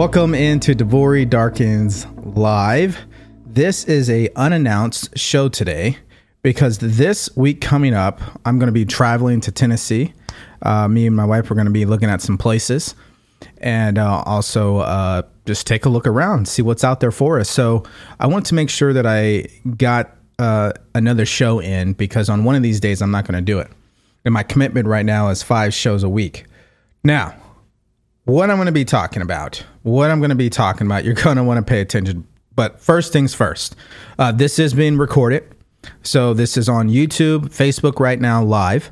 Welcome into DeVory Darkins Live. This is a unannounced show today because this week coming up, I'm going to be traveling to Tennessee. Uh, me and my wife are going to be looking at some places and uh, also uh, just take a look around, see what's out there for us. So I want to make sure that I got uh, another show in because on one of these days I'm not going to do it. And my commitment right now is five shows a week. Now, what I'm going to be talking about, what I'm going to be talking about, you're going to want to pay attention. But first things first, uh, this is being recorded. So this is on YouTube, Facebook right now, live.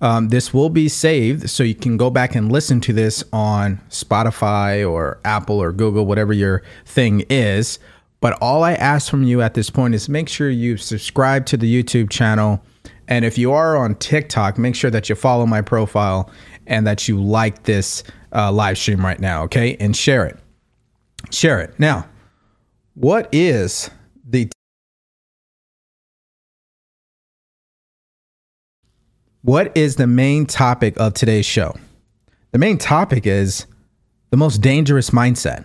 Um, this will be saved so you can go back and listen to this on Spotify or Apple or Google, whatever your thing is. But all I ask from you at this point is make sure you subscribe to the YouTube channel. And if you are on TikTok, make sure that you follow my profile and that you like this uh, live stream right now, okay? And share it. Share it. Now, what is the What is the main topic of today's show? The main topic is the most dangerous mindset.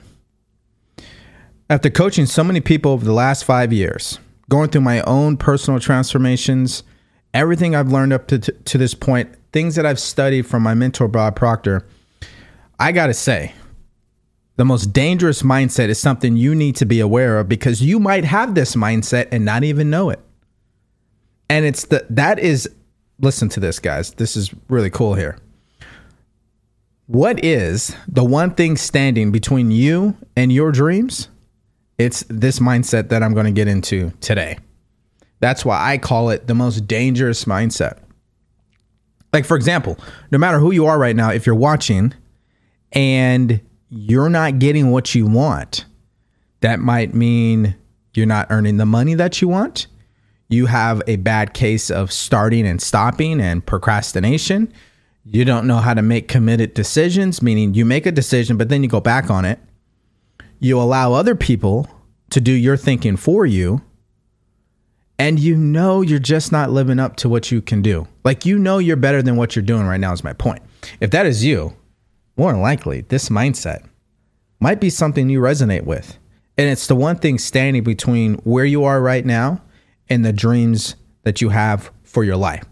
After coaching so many people over the last five years, going through my own personal transformations, everything I've learned up to, to, to this point, things that I've studied from my mentor, Bob Proctor, I got to say, the most dangerous mindset is something you need to be aware of because you might have this mindset and not even know it. And it's the that is listen to this guys. This is really cool here. What is the one thing standing between you and your dreams? It's this mindset that I'm going to get into today. That's why I call it the most dangerous mindset. Like, for example, no matter who you are right now, if you're watching and you're not getting what you want, that might mean you're not earning the money that you want. You have a bad case of starting and stopping and procrastination. You don't know how to make committed decisions, meaning you make a decision, but then you go back on it. You allow other people to do your thinking for you. And you know you're just not living up to what you can do. Like you know you're better than what you're doing right now, is my point. If that is you, more than likely, this mindset might be something you resonate with. And it's the one thing standing between where you are right now and the dreams that you have for your life.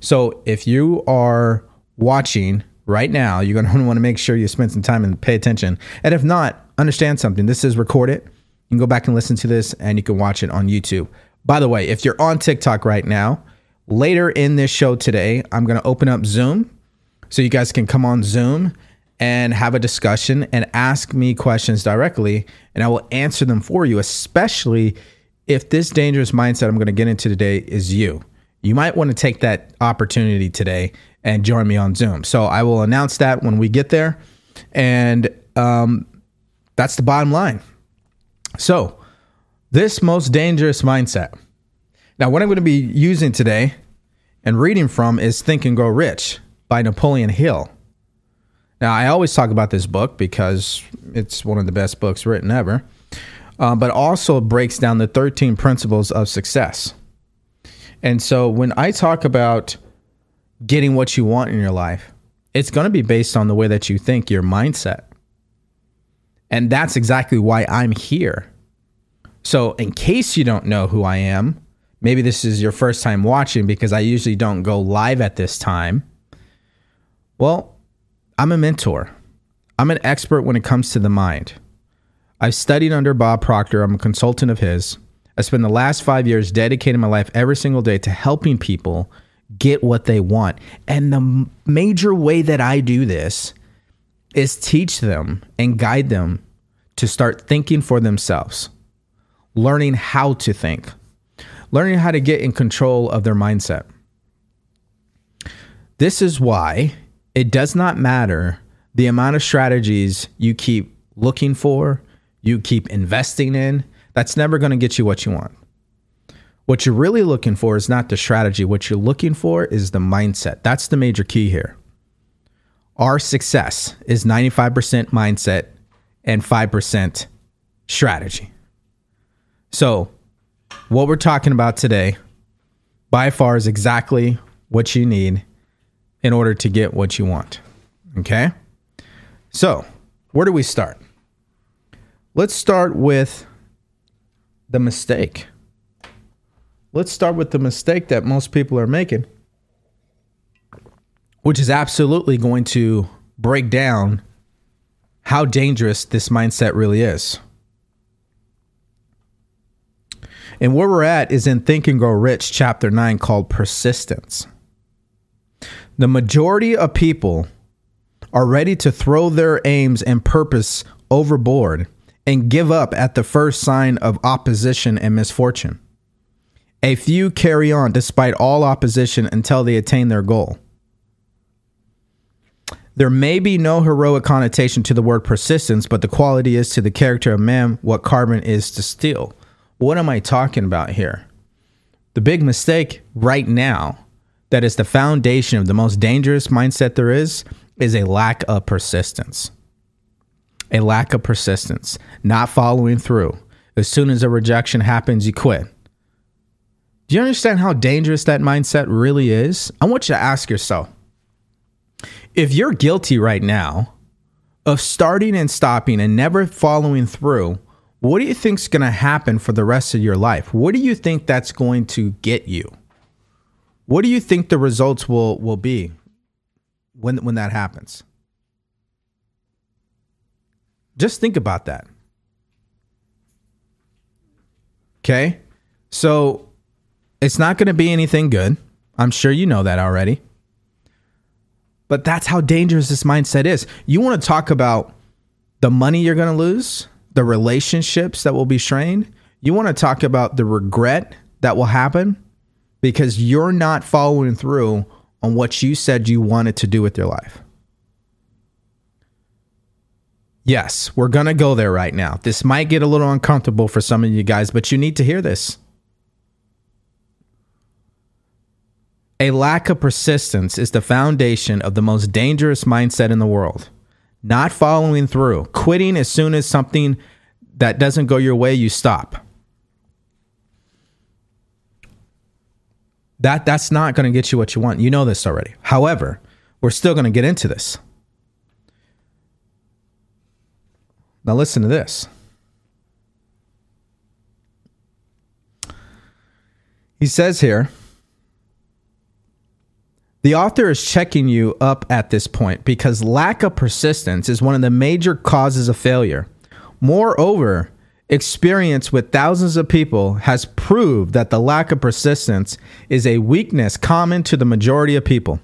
So if you are watching right now, you're going to want to make sure you spend some time and pay attention. And if not, understand something. This is recorded. You can go back and listen to this and you can watch it on YouTube. By the way, if you're on TikTok right now, later in this show today, I'm going to open up Zoom so you guys can come on Zoom and have a discussion and ask me questions directly, and I will answer them for you, especially if this dangerous mindset I'm going to get into today is you. You might want to take that opportunity today and join me on Zoom. So I will announce that when we get there. And um, that's the bottom line. So, this most dangerous mindset. Now, what I'm going to be using today and reading from is Think and Grow Rich by Napoleon Hill. Now, I always talk about this book because it's one of the best books written ever, uh, but also breaks down the 13 principles of success. And so when I talk about getting what you want in your life, it's going to be based on the way that you think, your mindset. And that's exactly why I'm here. So, in case you don't know who I am, maybe this is your first time watching because I usually don't go live at this time. Well, I'm a mentor. I'm an expert when it comes to the mind. I've studied under Bob Proctor. I'm a consultant of his. I spent the last five years dedicating my life every single day to helping people get what they want. And the major way that I do this is teach them and guide them to start thinking for themselves, learning how to think, learning how to get in control of their mindset. This is why it does not matter the amount of strategies you keep looking for, you keep investing in, that's never going to get you what you want. What you're really looking for is not the strategy. What you're looking for is the mindset. That's the major key here. Our success is 95% mindset and 5% strategy. So, what we're talking about today by far is exactly what you need in order to get what you want. Okay? So, where do we start? let's start with the mistake. Let's start with the mistake that most people are making, which is absolutely going to break down how dangerous this mindset really is. And where we're at is in Think and Grow Rich, chapter 9, called Persistence. The majority of people are ready to throw their aims and purpose overboard and give up at the first sign of opposition and misfortune. A few carry on despite all opposition until they attain their goal. There may be no heroic connotation to the word persistence, but the quality is to the character of man what carbon is to steel. What am I talking about here? The big mistake right now, that is the foundation of the most dangerous mindset there is, is a lack of persistence. A lack of persistence, not following through. As soon as a rejection happens, you quit. Do you understand how dangerous that mindset really is? I want you to ask yourself if you're guilty right now of starting and stopping and never following through, what do you think's going to happen for the rest of your life? What do you think that's going to get you? What do you think the results will will be when when that happens? Just think about that. Okay? So it's not going to be anything good. I'm sure you know that already. But that's how dangerous this mindset is. You want to talk about the money you're going to lose? the relationships that will be strained. You want to talk about the regret that will happen because you're not following through on what you said you wanted to do with your life. Yes, we're going to go there right now. This might get a little uncomfortable for some of you guys, but you need to hear this. A lack of persistence is the foundation of the most dangerous mindset in the world not following through, quitting as soon as something that doesn't go your way, you stop. That that's not going to get you what you want. You know this already. However, we're still going to get into this. Now listen to this. He says here, the author is checking you up at this point because lack of persistence is one of the major causes of failure. Moreover, experience with thousands of people has proved that the lack of persistence is a weakness common to the majority of people.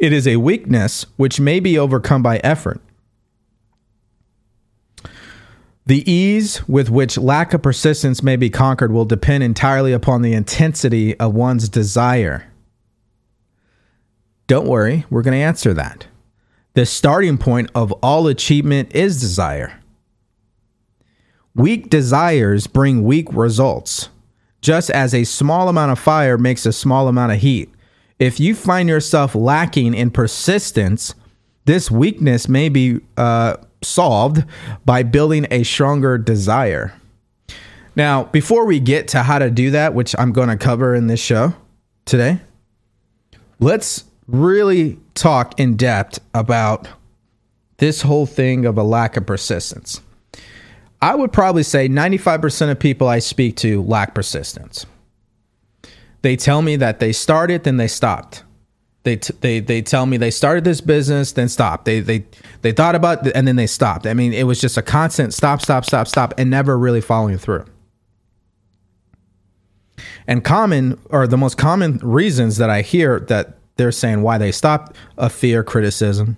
It is a weakness which may be overcome by effort. The ease with which lack of persistence may be conquered will depend entirely upon the intensity of one's desire. Don't worry, we're going to answer that. The starting point of all achievement is desire. Weak desires bring weak results, just as a small amount of fire makes a small amount of heat. If you find yourself lacking in persistence, this weakness may be uh, solved by building a stronger desire. Now, before we get to how to do that, which I'm going to cover in this show today, let's really talk in depth about this whole thing of a lack of persistence. I would probably say 95% of people I speak to lack persistence. They tell me that they started, then they stopped. They, t- they, they tell me they started this business, then stopped. They, they, they thought about and then they stopped. I mean, it was just a constant stop, stop, stop, stop, and never really following through. And common, or the most common reasons that I hear that they're saying why they stopped a fear criticism,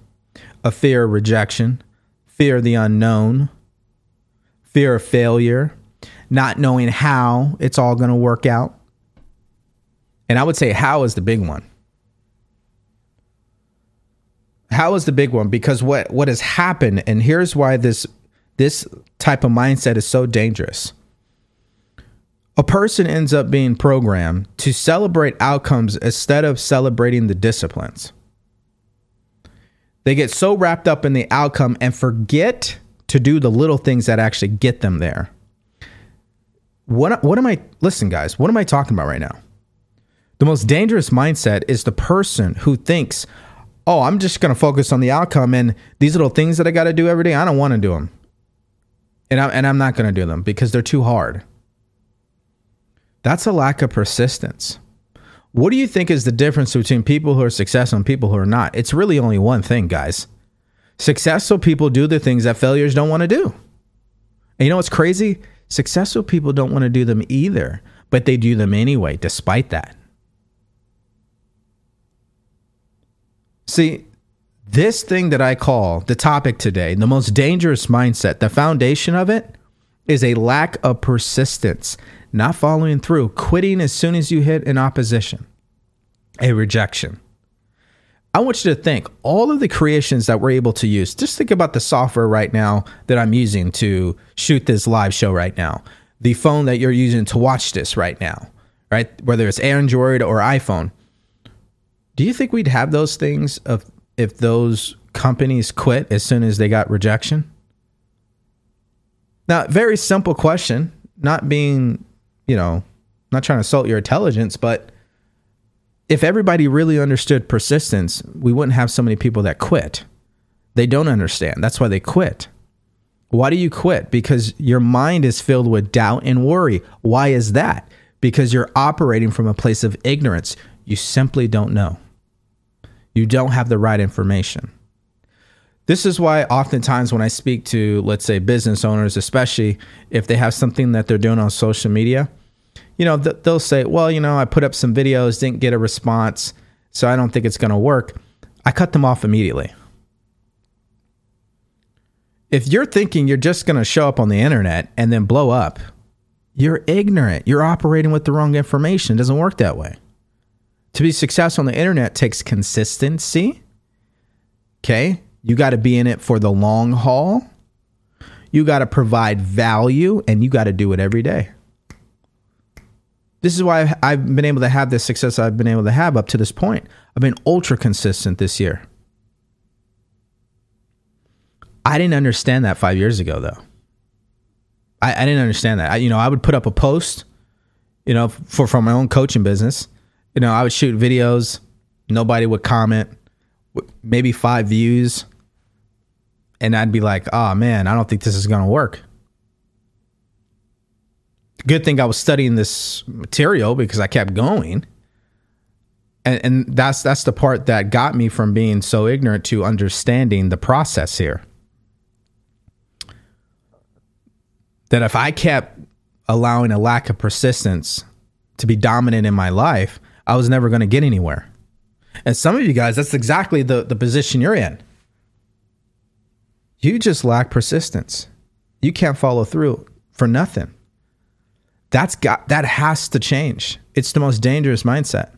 a fear of rejection, fear of the unknown, fear of failure, not knowing how it's all going to work out. And I would say how is the big one. How is the big one? Because what what has happened, and here's why this this type of mindset is so dangerous a person ends up being programmed to celebrate outcomes instead of celebrating the disciplines. They get so wrapped up in the outcome and forget to do the little things that actually get them there. What, what am I, listen, guys, what am I talking about right now? The most dangerous mindset is the person who thinks, oh, I'm just going to focus on the outcome and these little things that I got to do every day, I don't want to do them. And I'm, and I'm not going to do them because they're too hard. That's a lack of persistence. What do you think is the difference between people who are successful and people who are not? It's really only one thing, guys. Successful people do the things that failures don't want to do. And you know what's crazy? Successful people don't want to do them either, but they do them anyway, despite that. See, this thing that I call the topic today, the most dangerous mindset, the foundation of it is a lack of persistence, not following through, quitting as soon as you hit an opposition, a rejection. I want you to think all of the creations that we're able to use. Just think about the software right now that I'm using to shoot this live show right now, the phone that you're using to watch this right now, right? Whether it's Android or iPhone. Do you think we'd have those things of if those companies quit as soon as they got rejection? Now, very simple question, not being, you know, not trying to insult your intelligence, but if everybody really understood persistence, we wouldn't have so many people that quit. They don't understand. That's why they quit. Why do you quit? Because your mind is filled with doubt and worry. Why is that? Because you're operating from a place of ignorance. You simply don't know you don't have the right information. This is why oftentimes when I speak to, let's say, business owners, especially if they have something that they're doing on social media, you know, they'll say, well, you know, I put up some videos, didn't get a response, so I don't think it's going to work. I cut them off immediately. If you're thinking you're just going to show up on the internet and then blow up, you're ignorant. You're operating with the wrong information. It doesn't work that way. To be successful on the internet takes consistency. Okay. You got to be in it for the long haul. You got to provide value and you got to do it every day. This is why I've been able to have the success I've been able to have up to this point. I've been ultra consistent this year. I didn't understand that five years ago, though. I, I didn't understand that. I, you know, I would put up a post, you know, for from my own coaching business, you know, I would shoot videos, nobody would comment, maybe five views, and I'd be like, "Oh man, I don't think this is going to work." Good thing I was studying this material because I kept going. And, and that's that's the part that got me from being so ignorant to understanding the process here. That if I kept allowing a lack of persistence to be dominant in my life, I was never going to get anywhere. And some of you guys, that's exactly the, the position you're in. You just lack persistence. You can't follow through for nothing. That's got that has to change. It's the most dangerous mindset.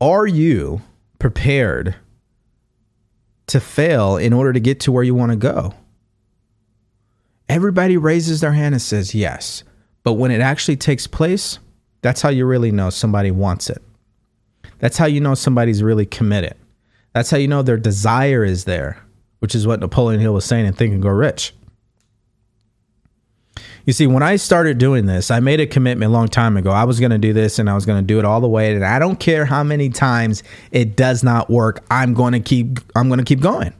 Are you prepared to fail in order to get to where you want to go? Everybody raises their hand and says yes. But when it actually takes place, that's how you really know somebody wants it. That's how you know somebody's really committed. That's how you know their desire is there, which is what Napoleon Hill was saying in Think and Grow Rich. You see, when I started doing this, I made a commitment a long time ago. I was going to do this and I was going to do it all the way. And I don't care how many times it does not work. I'm going to keep, I'm going to keep going.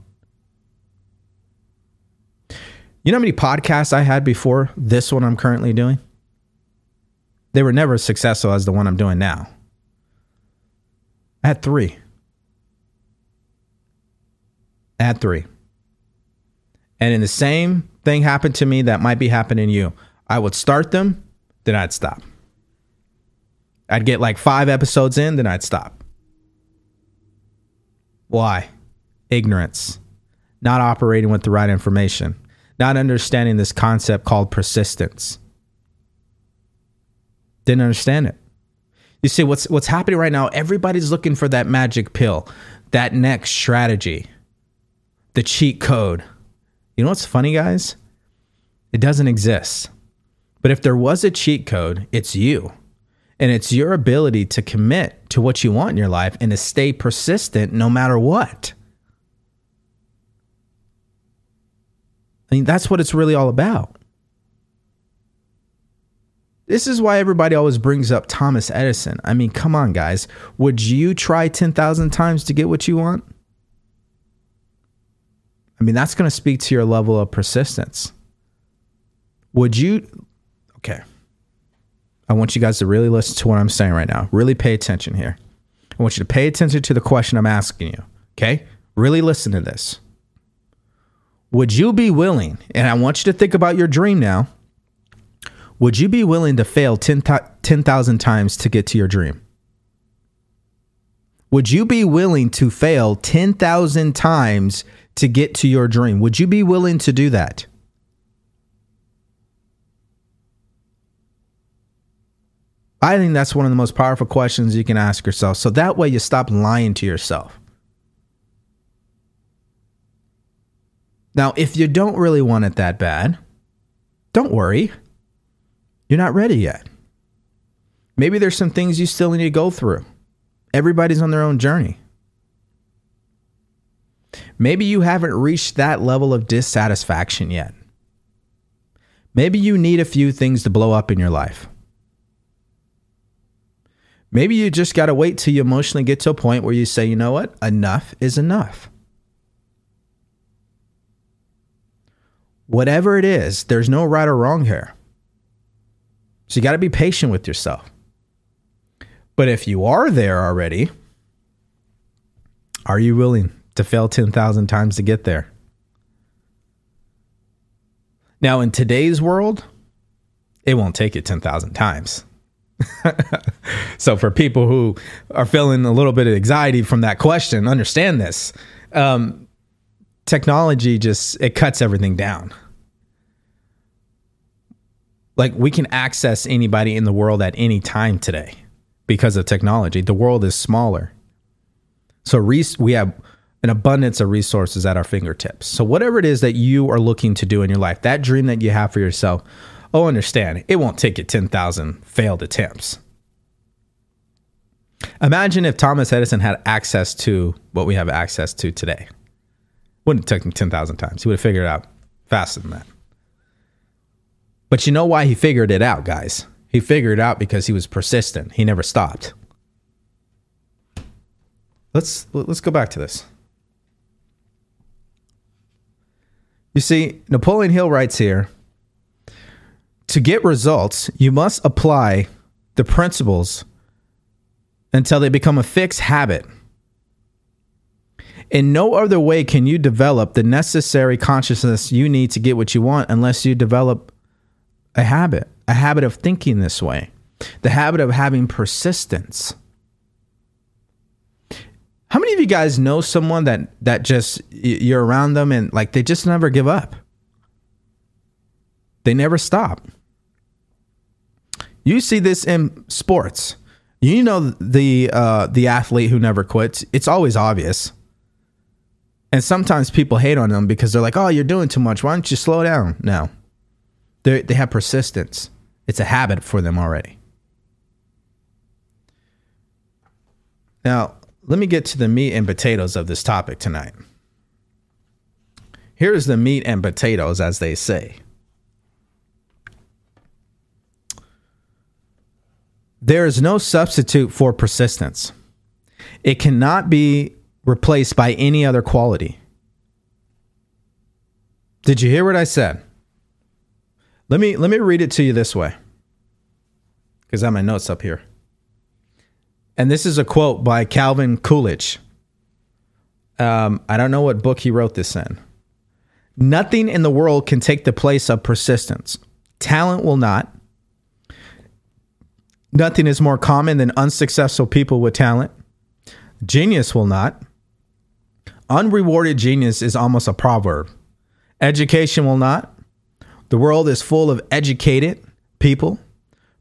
You know how many podcasts I had before this one I'm currently doing? They were never as successful as the one I'm doing now. I had three. I had three. And in the same thing happened to me that might be happening to you. I would start them, then I'd stop. I'd get like five episodes in, then I'd stop. Why? Ignorance. Not operating with the right information. Not understanding this concept called persistence. Didn't understand it. You see, what's what's happening right now? Everybody's looking for that magic pill, that next strategy, the cheat code. You know what's funny, guys? It doesn't exist. But if there was a cheat code, it's you. And it's your ability to commit to what you want in your life and to stay persistent no matter what. I mean, that's what it's really all about. This is why everybody always brings up Thomas Edison. I mean, come on, guys. Would you try 10,000 times to get what you want? I mean, that's going to speak to your level of persistence. Would you, okay. I want you guys to really listen to what I'm saying right now. Really pay attention here. I want you to pay attention to the question I'm asking you. Okay? Really listen to this. Would you be willing, and I want you to think about your dream now, would you be willing to fail 10,000 10, times to get to your dream? Would you be willing to fail 10,000 times to get to your dream? Would you be willing to do that? I think that's one of the most powerful questions you can ask yourself. So that way you stop lying to yourself. Now, if you don't really want it that bad, don't worry. You're not ready yet. Maybe there's some things you still need to go through. Everybody's on their own journey. Maybe you haven't reached that level of dissatisfaction yet. Maybe you need a few things to blow up in your life. Maybe you just got to wait till you emotionally get to a point where you say, you know what? Enough is enough. Whatever it is, there's no right or wrong here. So you got to be patient with yourself. But if you are there already, are you willing to fail 10,000 times to get there? Now, in today's world, it won't take you 10,000 times. so, for people who are feeling a little bit of anxiety from that question, understand this. Um, technology just it cuts everything down. Like we can access anybody in the world at any time today because of technology. The world is smaller. So we have an abundance of resources at our fingertips. So whatever it is that you are looking to do in your life, that dream that you have for yourself, oh understand, it won't take you 10,000 failed attempts. Imagine if Thomas Edison had access to what we have access to today. Wouldn't have taken 10,000 times. He would have figured it out faster than that. But you know why he figured it out, guys? He figured it out because he was persistent. He never stopped. Let's let's go back to this. You see, Napoleon Hill writes here, to get results, you must apply the principles until they become a fixed habit. In no other way can you develop the necessary consciousness you need to get what you want unless you develop a habit a habit of thinking this way, the habit of having persistence. How many of you guys know someone that that just you're around them and like they just never give up? They never stop. You see this in sports. You know the uh, the athlete who never quits. It's always obvious. And sometimes people hate on them because they're like, "Oh, you're doing too much. Why don't you slow down?" No, they they have persistence. It's a habit for them already. Now, let me get to the meat and potatoes of this topic tonight. Here's the meat and potatoes, as they say. There is no substitute for persistence. It cannot be replaced by any other quality. Did you hear what I said? Let me let me read it to you this way. Because I have my notes up here. And this is a quote by Calvin Coolidge. Um, I don't know what book he wrote this in. Nothing in the world can take the place of persistence. Talent will not. Nothing is more common than unsuccessful people with talent. Genius will not. Unrewarded genius is almost a proverb. Education will not. The world is full of educated people.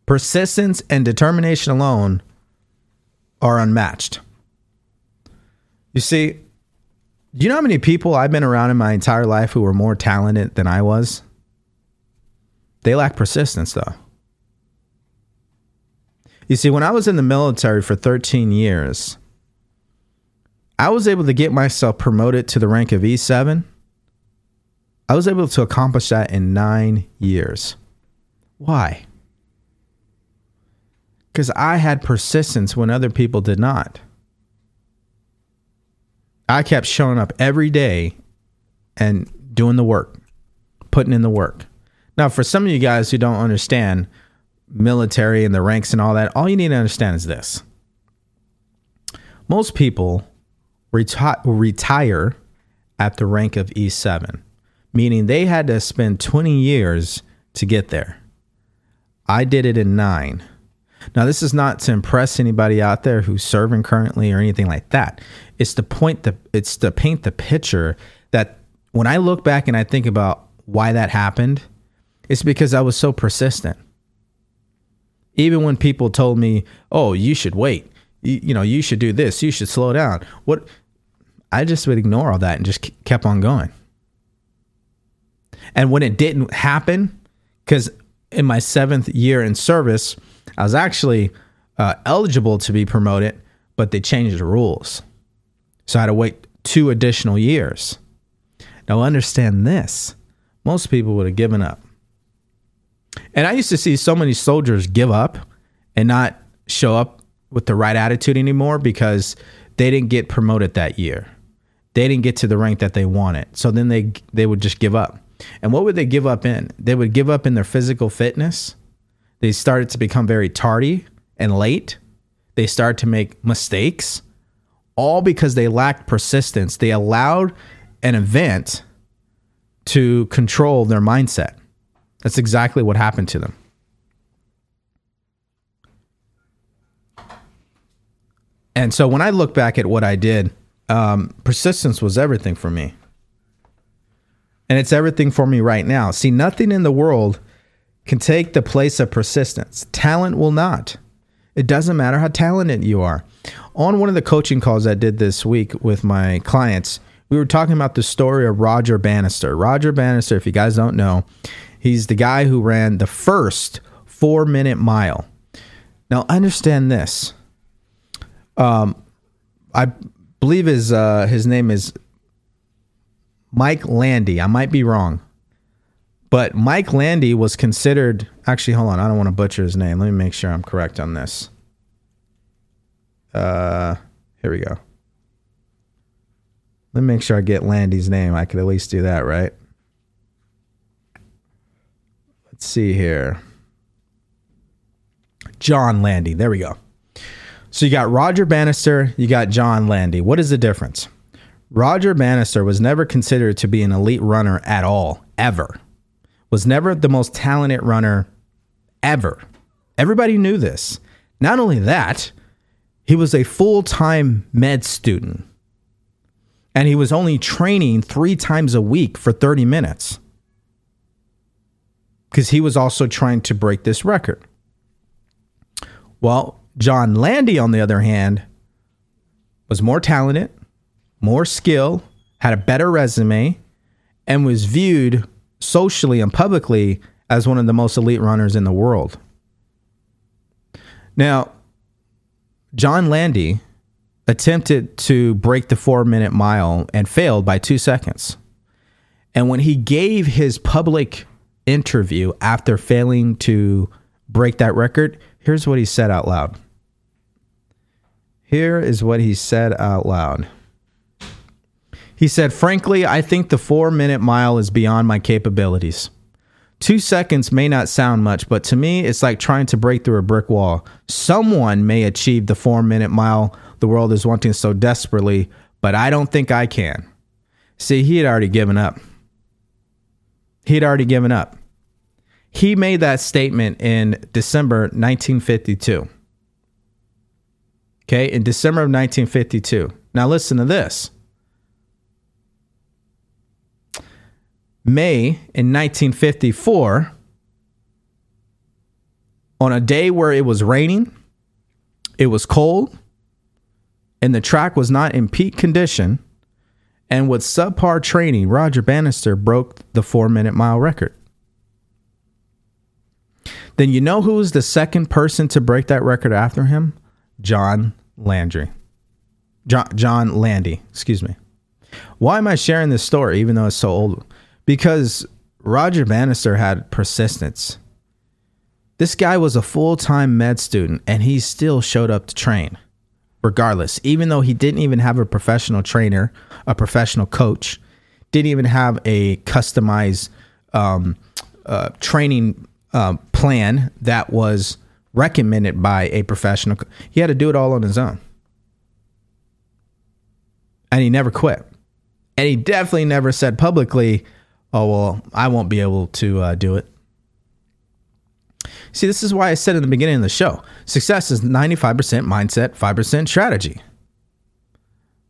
Persistence and determination alone are unmatched. You see, do you know how many people I've been around in my entire life who were more talented than I was? They lack persistence, though. You see, when I was in the military for 13 years, I was able to get myself promoted to the rank of E7 I was able to accomplish that in nine years. Why? Because I had persistence when other people did not. I kept showing up every day and doing the work, putting in the work. Now, for some of you guys who don't understand military and the ranks and all that, all you need to understand is this. Most people reti- retire at the rank of E7, meaning they had to spend 20 years to get there. I did it in nine. Now, this is not to impress anybody out there who's serving currently or anything like that. It's to point the it's to paint the picture that when I look back and I think about why that happened, it's because I was so persistent. Even when people told me, "Oh, you should wait. You, you know, you should do this. You should slow down." What I just would ignore all that and just kept on going. And when it didn't happen, because in my seventh year in service, I was actually uh, eligible to be promoted, but they changed the rules. So I had to wait two additional years. Now, understand this most people would have given up. And I used to see so many soldiers give up and not show up with the right attitude anymore because they didn't get promoted that year. They didn't get to the rank that they wanted. So then they they would just give up. And what would they give up in? They would give up in their physical fitness. They started to become very tardy and late. They started to make mistakes, all because they lacked persistence. They allowed an event to control their mindset. That's exactly what happened to them. And so when I look back at what I did, um, persistence was everything for me. And it's everything for me right now. See, nothing in the world can take the place of persistence. Talent will not. It doesn't matter how talented you are. On one of the coaching calls I did this week with my clients, we were talking about the story of Roger Bannister. Roger Bannister, if you guys don't know, he's the guy who ran the first four minute mile. Now, understand this. Um, I believe his uh, his name is Mike Landy. I might be wrong. But Mike Landy was considered actually hold on, I don't want to butcher his name. Let me make sure I'm correct on this. Uh here we go. Let me make sure I get Landy's name. I could at least do that, right? Let's see here. John Landy. There we go. So you got Roger Bannister, you got John Landy. What is the difference? Roger Bannister was never considered to be an elite runner at all, ever. Was never the most talented runner ever. Everybody knew this. Not only that, he was a full time med student. And he was only training three times a week for 30 minutes. Because he was also trying to break this record. Well, John Landy, on the other hand, was more talented, more skill, had a better resume, and was viewed socially and publicly as one of the most elite runners in the world. Now, John Landy attempted to break the four minute mile and failed by two seconds. And when he gave his public interview after failing to break that record, here's what he said out loud. Here is what he said out loud. He said, Frankly, I think the four minute mile is beyond my capabilities. Two seconds may not sound much, but to me, it's like trying to break through a brick wall. Someone may achieve the four minute mile the world is wanting so desperately, but I don't think I can. See, he had already given up. He had already given up. He made that statement in December 1952. Okay, in December of 1952. Now, listen to this. May in 1954, on a day where it was raining, it was cold, and the track was not in peak condition, and with subpar training, Roger Bannister broke the four minute mile record. Then you know who was the second person to break that record after him? John Landry. John, John Landy, excuse me. Why am I sharing this story, even though it's so old? Because Roger Bannister had persistence. This guy was a full time med student and he still showed up to train, regardless, even though he didn't even have a professional trainer, a professional coach, didn't even have a customized um, uh, training uh, plan that was recommended by a professional. He had to do it all on his own. And he never quit. And he definitely never said publicly, oh, well, I won't be able to uh, do it. See, this is why I said in the beginning of the show success is 95% mindset, 5% strategy.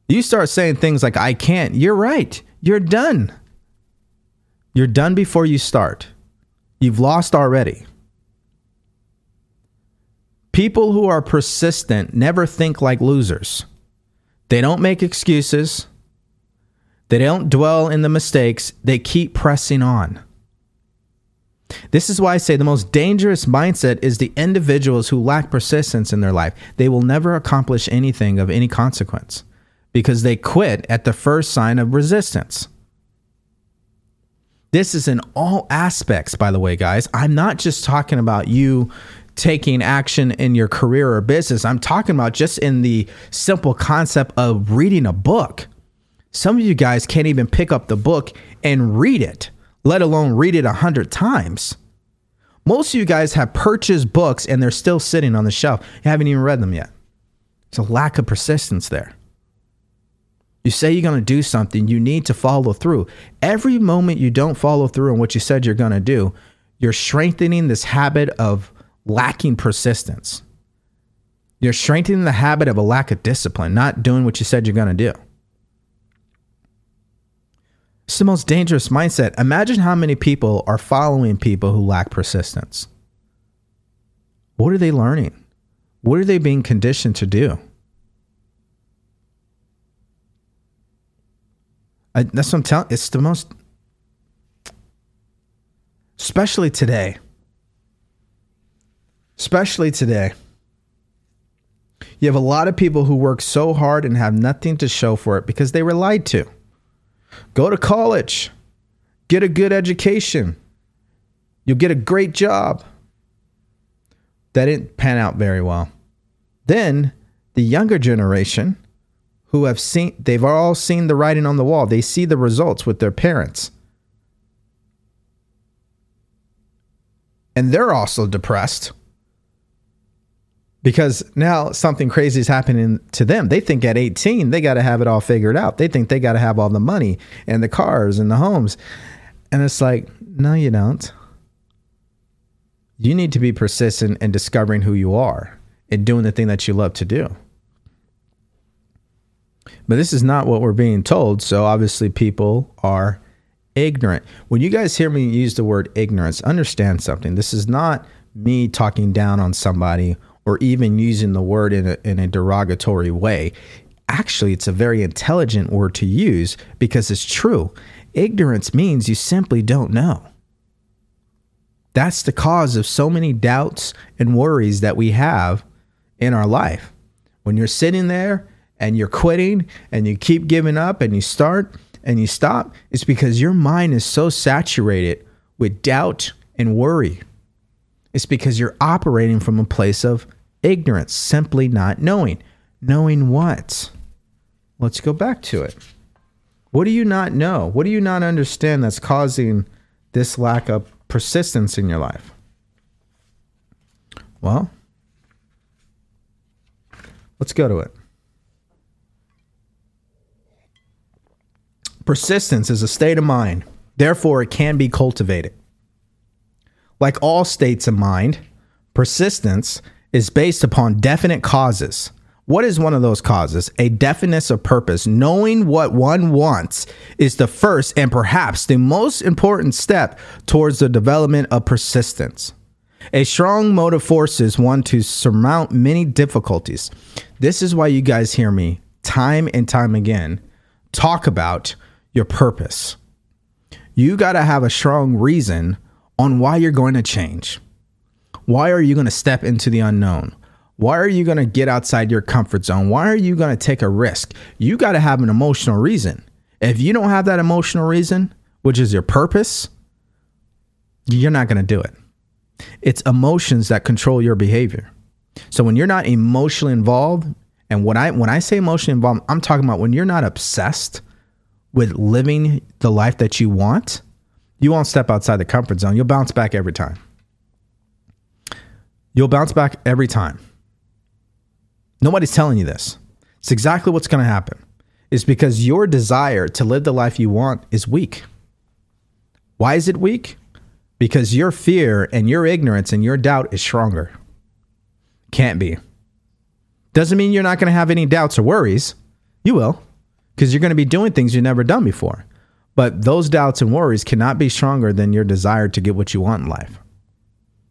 You start saying things like, I can't, you're right. You're done. You're done before you start. You've lost already. People who are persistent never think like losers. They don't make excuses. They don't dwell in the mistakes. They keep pressing on. This is why I say the most dangerous mindset is the individuals who lack persistence in their life. They will never accomplish anything of any consequence because they quit at the first sign of resistance. This is in all aspects, by the way, guys. I'm not just talking about you taking action in your career or business. I'm talking about just in the simple concept of reading a book. Some of you guys can't even pick up the book and read it, let alone read it a hundred times. Most of you guys have purchased books and they're still sitting on the shelf. You haven't even read them yet. It's a lack of persistence there. You say you're going to do something, you need to follow through. Every moment you don't follow through on what you said you're going to do, you're strengthening this habit of lacking persistence. You're strengthening the habit of a lack of discipline, not doing what you said you're going to do. It's the most dangerous mindset. Imagine how many people are following people who lack persistence. What are they learning? What are they being conditioned to do? I, that's what I'm telling. It's the most, especially today. Especially today. You have a lot of people who work so hard and have nothing to show for it because they were lied to. Go to college, get a good education, you'll get a great job. That didn't pan out very well. Then the younger generation who have seen they've all seen the writing on the wall. They see the results with their parents. And they're also depressed because now something crazy is happening to them. They think at 18 they got to have it all figured out. They think they got to have all the money and the cars and the homes. And it's like, no, you don't. You need to be persistent in discovering who you are and doing the thing that you love to do. But this is not what we're being told. So obviously, people are ignorant. When you guys hear me use the word ignorance, understand something. This is not me talking down on somebody or even using the word in a, in a derogatory way. Actually, it's a very intelligent word to use because it's true. Ignorance means you simply don't know. That's the cause of so many doubts and worries that we have in our life. When you're sitting there and you're quitting and you keep giving up and you start and you stop, it's because your mind is so saturated with doubt and worry. It's because you're operating from a place of ignorance, simply not knowing. Knowing what? Let's go back to it. What do you not know? What do you not understand that's causing this lack of persistence in your life? Well, let's go to it. Persistence is a state of mind, therefore, it can be cultivated. Like all states of mind, persistence is based upon definite causes. What is one of those causes? A definiteness of purpose. Knowing what one wants is the first and perhaps the most important step towards the development of persistence. A strong motive forces one to surmount many difficulties. This is why you guys hear me time and time again talk about your purpose. You got to have a strong reason on why you're going to change. Why are you going to step into the unknown? Why are you going to get outside your comfort zone? Why are you going to take a risk? You got to have an emotional reason. If you don't have that emotional reason, which is your purpose, you're not going to do it. It's emotions that control your behavior. So when you're not emotionally involved, and when I when I say emotionally involved, I'm talking about when you're not obsessed with living the life that you want, you won't step outside the comfort zone. You'll bounce back every time. You'll bounce back every time. Nobody's telling you this. It's exactly what's going to happen. It's because your desire to live the life you want is weak. Why is it weak? Because your fear and your ignorance and your doubt is stronger. Can't be. Doesn't mean you're not going to have any doubts or worries. You will, because you're going to be doing things you've never done before. But those doubts and worries cannot be stronger than your desire to get what you want in life.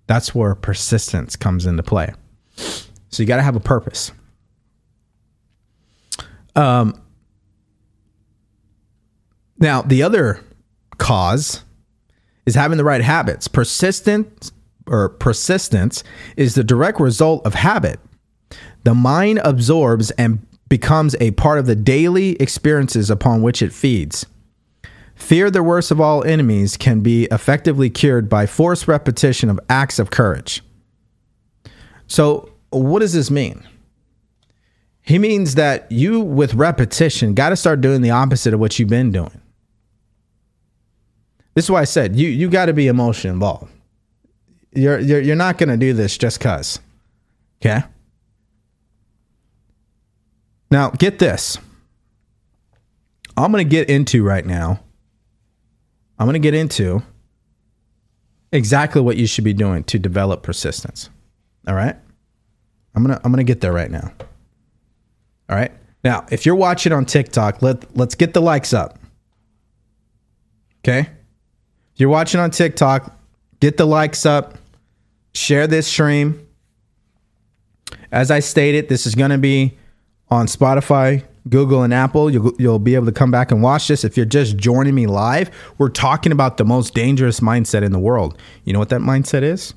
That's where persistence comes into play. So you got to have a purpose. Um, now, the other cause is having the right habits. Persistence or persistence is the direct result of habit. The mind absorbs and becomes a part of the daily experiences upon which it feeds. Fear, the worst of all enemies, can be effectively cured by forced repetition of acts of courage. So, what does this mean? He means that you, with repetition, got to start doing the opposite of what you've been doing. This is why I said you you got to be emotion involved. You're you're you're not going to do this just cuz. Okay? Now, get this. I'm going to get into right now. I'm going to get into exactly what you should be doing to develop persistence. All right? I'm going to I'm going to get there right now. All right? Now, if you're watching on TikTok, let let's get the likes up. Okay? If you're watching on TikTok, get the likes up. Share this stream. As I stated, this is going to be on Spotify, Google, and Apple. You'll, you'll be able to come back and watch this. If you're just joining me live, we're talking about the most dangerous mindset in the world. You know what that mindset is?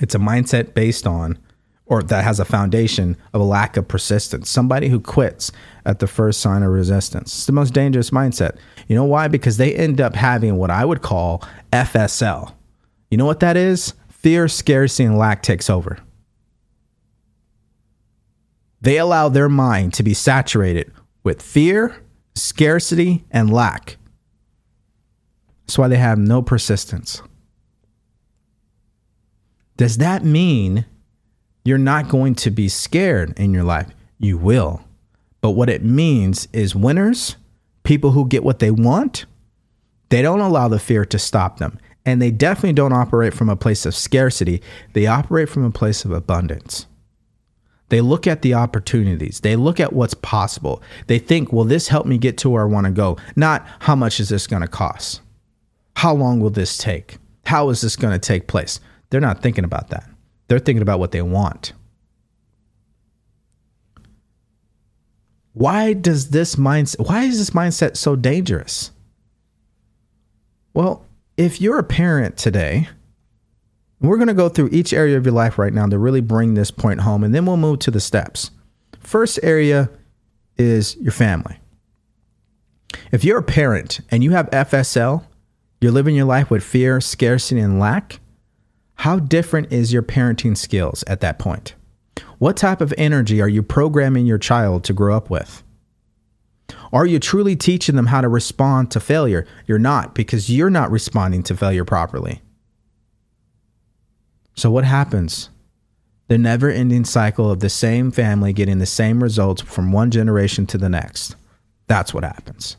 It's a mindset based on, or that has a foundation of a lack of persistence. Somebody who quits at the first sign of resistance. It's the most dangerous mindset. You know why? Because they end up having what I would call FSL. You know what that is? Fear, scarcity, and lack takes over. They allow their mind to be saturated with fear, scarcity, and lack. That's why they have no persistence. Does that mean you're not going to be scared in your life? You will. But what it means is winners, people who get what they want, they don't allow the fear to stop them. And they definitely don't operate from a place of scarcity, they operate from a place of abundance. They look at the opportunities. They look at what's possible. They think, will this help me get to where I want to go? Not how much is this going to cost? How long will this take? How is this going to take place? They're not thinking about that. They're thinking about what they want. Why does this mindset why is this mindset so dangerous? Well, if you're a parent today, we're going to go through each area of your life right now to really bring this point home, and then we'll move to the steps. First area is your family. If you're a parent and you have FSL, you're living your life with fear, scarcity, and lack, how different is your parenting skills at that point? What type of energy are you programming your child to grow up with? Are you truly teaching them how to respond to failure? You're not because you're not responding to failure properly. So, what happens? The never ending cycle of the same family getting the same results from one generation to the next. That's what happens.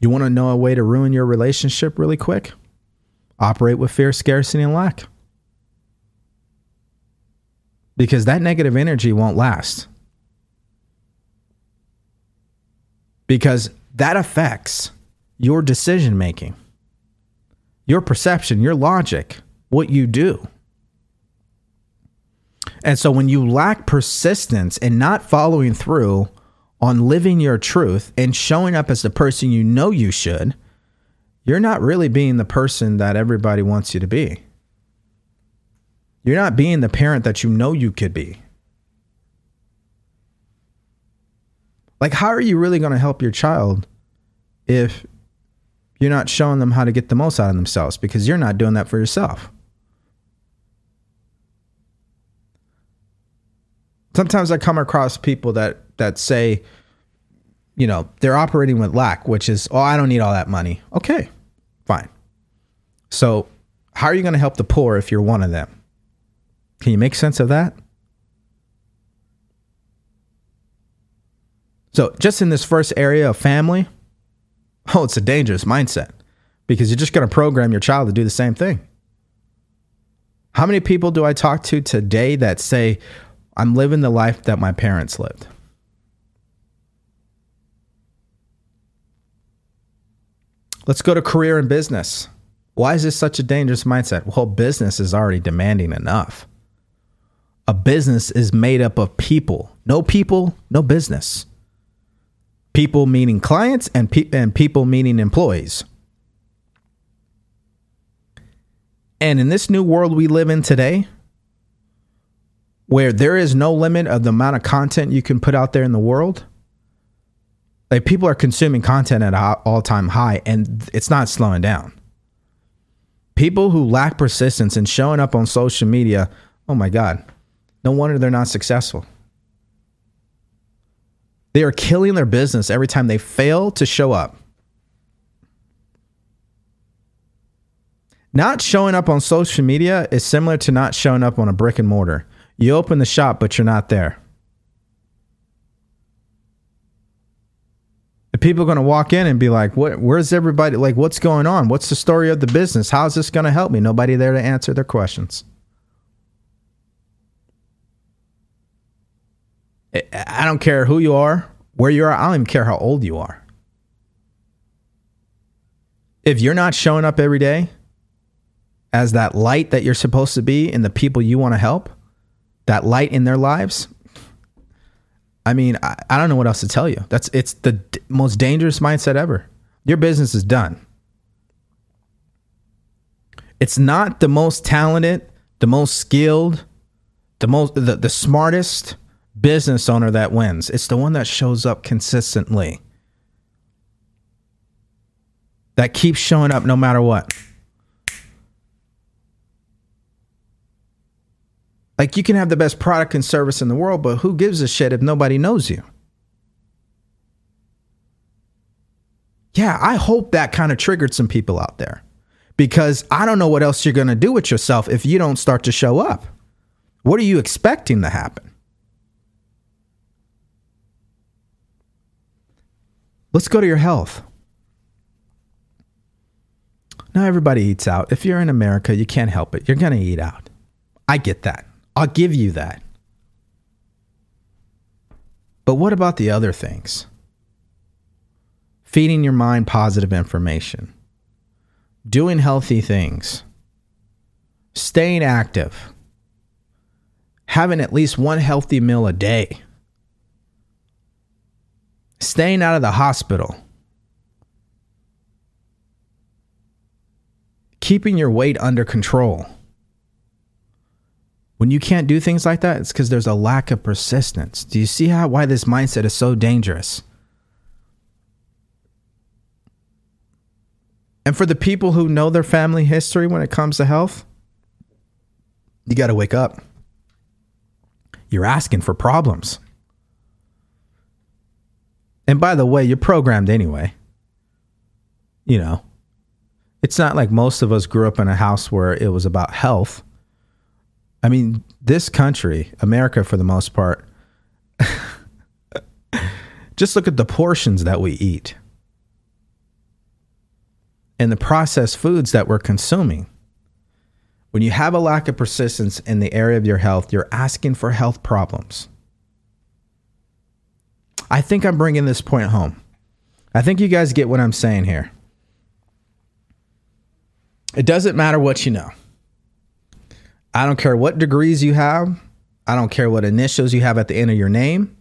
You want to know a way to ruin your relationship really quick? Operate with fear, scarcity, and lack. Because that negative energy won't last. Because that affects your decision making, your perception, your logic, what you do. And so when you lack persistence and not following through on living your truth and showing up as the person you know you should, you're not really being the person that everybody wants you to be. You're not being the parent that you know you could be. Like, how are you really going to help your child if you're not showing them how to get the most out of themselves because you're not doing that for yourself. Sometimes I come across people that that say, you know, they're operating with lack, which is, oh, I don't need all that money. Okay, fine. So, how are you going to help the poor if you're one of them? Can you make sense of that? So, just in this first area of family, oh, it's a dangerous mindset because you're just going to program your child to do the same thing. How many people do I talk to today that say, I'm living the life that my parents lived? Let's go to career and business. Why is this such a dangerous mindset? Well, business is already demanding enough. A business is made up of people. No people, no business. People meaning clients and, pe- and people meaning employees. And in this new world we live in today, where there is no limit of the amount of content you can put out there in the world, like people are consuming content at an all-time high and it's not slowing down. People who lack persistence and showing up on social media, oh my god, no wonder they're not successful. They are killing their business every time they fail to show up. Not showing up on social media is similar to not showing up on a brick and mortar. You open the shop, but you're not there. The people are going to walk in and be like, "What? Where's everybody? Like, what's going on? What's the story of the business? How's this going to help me?" Nobody there to answer their questions. I don't care who you are, where you are. I don't even care how old you are. If you're not showing up every day as that light that you're supposed to be in the people you want to help, that light in their lives, I mean, I, I don't know what else to tell you. That's it's the d- most dangerous mindset ever. Your business is done. It's not the most talented, the most skilled, the most the, the smartest business owner that wins. It's the one that shows up consistently. That keeps showing up no matter what. Like you can have the best product and service in the world, but who gives a shit if nobody knows you? Yeah, I hope that kind of triggered some people out there because I don't know what else you're going to do with yourself if you don't start to show up. What are you expecting to happen? Let's go to your health. Now, everybody eats out. If you're in America, you can't help it. You're going to eat out. I get that. I'll give you that. But what about the other things? Feeding your mind positive information, doing healthy things, staying active, having at least one healthy meal a day, staying out of the hospital, keeping your weight under control when you can't do things like that, it's because there's a lack of persistence. Do you see how why this mindset is so dangerous? And for the people who know their family history when it comes to health, you got to wake up. You're asking for problems. And by the way, you're programmed anyway. You know, it's not like most of us grew up in a house where it was about health I mean, this country, America for the most part, just look at the portions that we eat and the processed foods that we're consuming. When you have a lack of persistence in the area of your health, you're asking for health problems. I think I'm bringing this point home. I think you guys get what I'm saying here. It doesn't matter what you know. I don't care what degrees you have. I don't care what initials you have at the end of your name.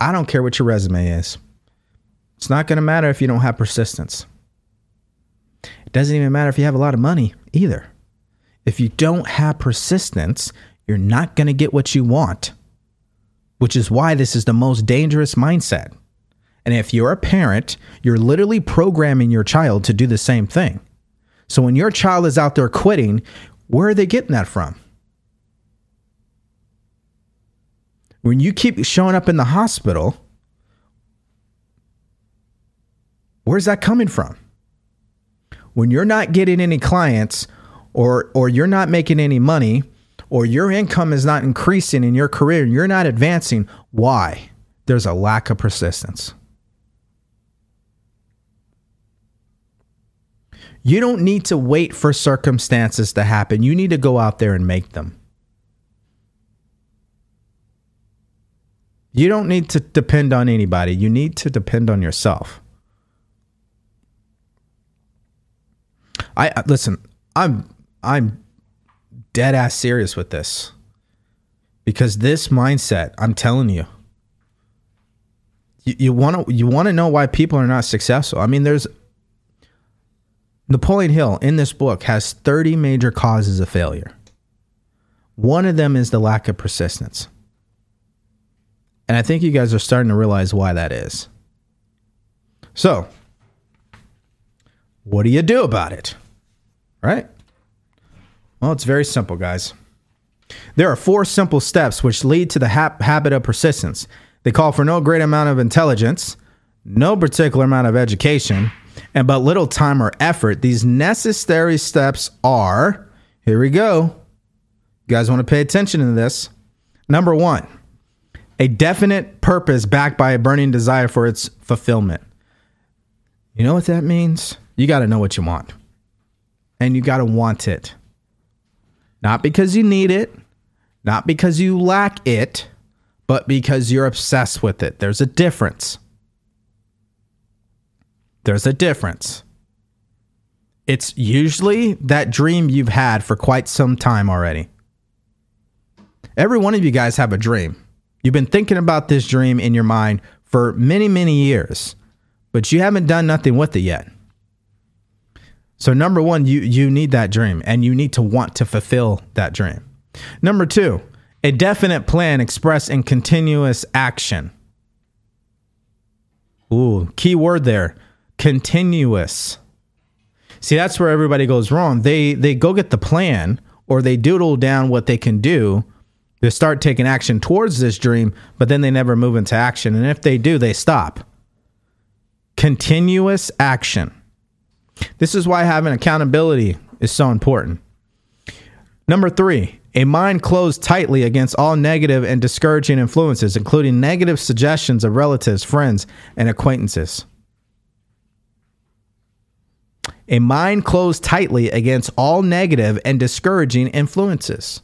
I don't care what your resume is. It's not going to matter if you don't have persistence. It doesn't even matter if you have a lot of money either. If you don't have persistence, you're not going to get what you want, which is why this is the most dangerous mindset. And if you're a parent, you're literally programming your child to do the same thing. So when your child is out there quitting, where are they getting that from? When you keep showing up in the hospital, where's that coming from? When you're not getting any clients or or you're not making any money or your income is not increasing in your career, and you're not advancing, why? There's a lack of persistence. You don't need to wait for circumstances to happen. You need to go out there and make them. You don't need to depend on anybody. You need to depend on yourself. I listen, I'm I'm dead ass serious with this. Because this mindset, I'm telling you, you want to you want to know why people are not successful. I mean, there's Napoleon Hill in this book has 30 major causes of failure. One of them is the lack of persistence. And I think you guys are starting to realize why that is. So, what do you do about it? Right? Well, it's very simple, guys. There are four simple steps which lead to the ha- habit of persistence. They call for no great amount of intelligence, no particular amount of education, and but little time or effort. These necessary steps are here we go. You guys want to pay attention to this. Number one, a definite purpose backed by a burning desire for its fulfillment. You know what that means? You got to know what you want. And you got to want it. Not because you need it, not because you lack it, but because you're obsessed with it. There's a difference. There's a difference. It's usually that dream you've had for quite some time already. Every one of you guys have a dream. You've been thinking about this dream in your mind for many, many years, but you haven't done nothing with it yet. So number 1, you you need that dream and you need to want to fulfill that dream. Number 2, a definite plan expressed in continuous action. Ooh, key word there continuous. See, that's where everybody goes wrong. They they go get the plan or they doodle down what they can do. They start taking action towards this dream, but then they never move into action. And if they do, they stop. Continuous action. This is why having accountability is so important. Number three, a mind closed tightly against all negative and discouraging influences, including negative suggestions of relatives, friends, and acquaintances a mind closed tightly against all negative and discouraging influences.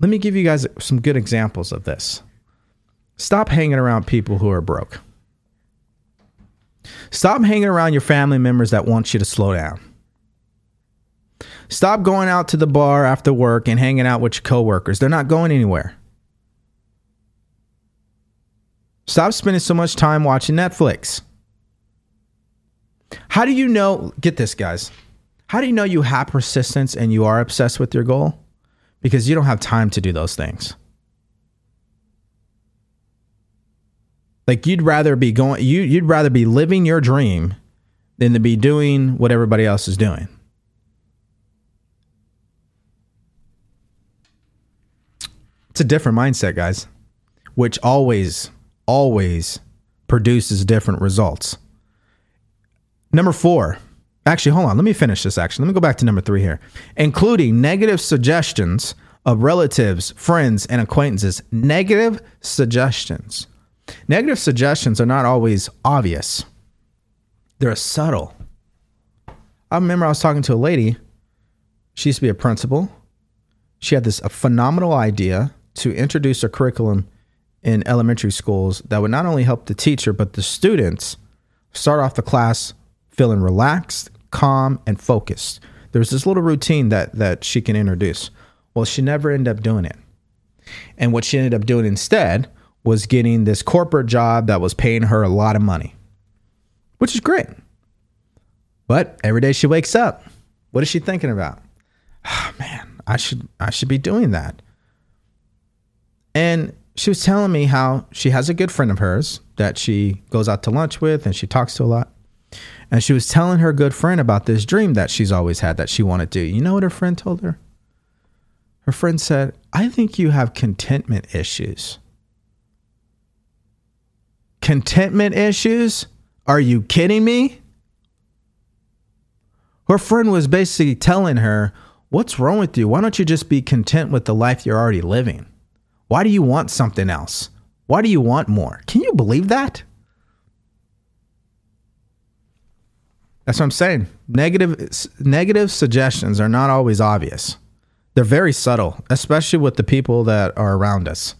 Let me give you guys some good examples of this. Stop hanging around people who are broke. Stop hanging around your family members that want you to slow down. Stop going out to the bar after work and hanging out with your coworkers. They're not going anywhere. Stop spending so much time watching Netflix. How do you know? Get this, guys. How do you know you have persistence and you are obsessed with your goal? Because you don't have time to do those things. Like you'd rather be going you you'd rather be living your dream than to be doing what everybody else is doing. It's a different mindset, guys, which always always produces different results. Number four, actually, hold on. Let me finish this. Actually, let me go back to number three here, including negative suggestions of relatives, friends, and acquaintances. Negative suggestions. Negative suggestions are not always obvious, they're subtle. I remember I was talking to a lady. She used to be a principal. She had this a phenomenal idea to introduce a curriculum in elementary schools that would not only help the teacher but the students start off the class feeling relaxed, calm, and focused. There's this little routine that that she can introduce. Well, she never ended up doing it. And what she ended up doing instead was getting this corporate job that was paying her a lot of money, which is great. But every day she wakes up, what is she thinking about? Oh, man, I should I should be doing that. And she was telling me how she has a good friend of hers that she goes out to lunch with and she talks to a lot. And she was telling her good friend about this dream that she's always had that she wanted to do. You know what her friend told her? Her friend said, I think you have contentment issues. Contentment issues? Are you kidding me? Her friend was basically telling her, What's wrong with you? Why don't you just be content with the life you're already living? Why do you want something else? Why do you want more? Can you believe that? That's what I'm saying. Negative negative suggestions are not always obvious. They're very subtle, especially with the people that are around us.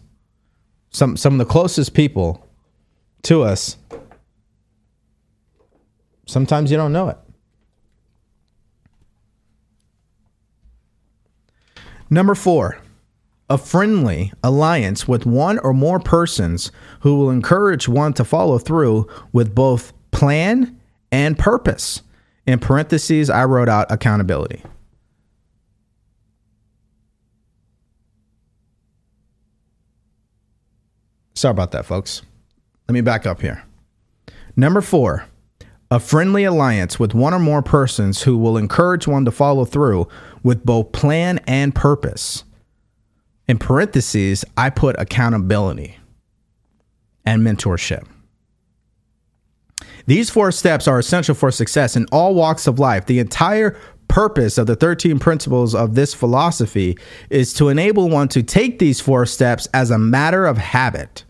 Some some of the closest people to us. Sometimes you don't know it. Number 4 a friendly alliance with one or more persons who will encourage one to follow through with both plan and purpose. In parentheses, I wrote out accountability. Sorry about that, folks. Let me back up here. Number four, a friendly alliance with one or more persons who will encourage one to follow through with both plan and purpose. In parentheses, I put accountability and mentorship. These four steps are essential for success in all walks of life. The entire purpose of the 13 principles of this philosophy is to enable one to take these four steps as a matter of habit.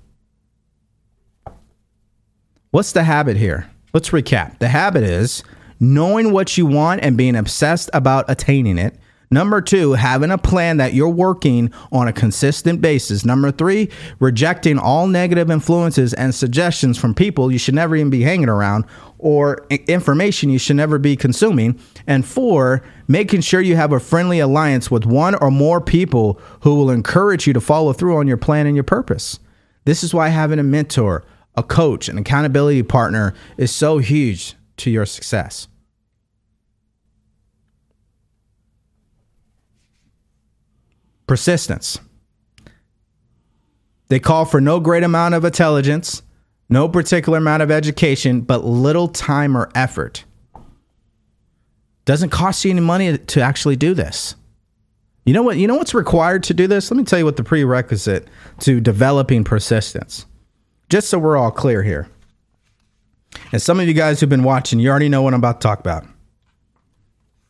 What's the habit here? Let's recap. The habit is knowing what you want and being obsessed about attaining it. Number two, having a plan that you're working on a consistent basis. Number three, rejecting all negative influences and suggestions from people you should never even be hanging around or information you should never be consuming. And four, making sure you have a friendly alliance with one or more people who will encourage you to follow through on your plan and your purpose. This is why having a mentor, a coach, an accountability partner is so huge to your success. persistence. They call for no great amount of intelligence, no particular amount of education, but little time or effort. Doesn't cost you any money to actually do this. You know what? You know what's required to do this? Let me tell you what the prerequisite to developing persistence. Just so we're all clear here. And some of you guys who've been watching, you already know what I'm about to talk about.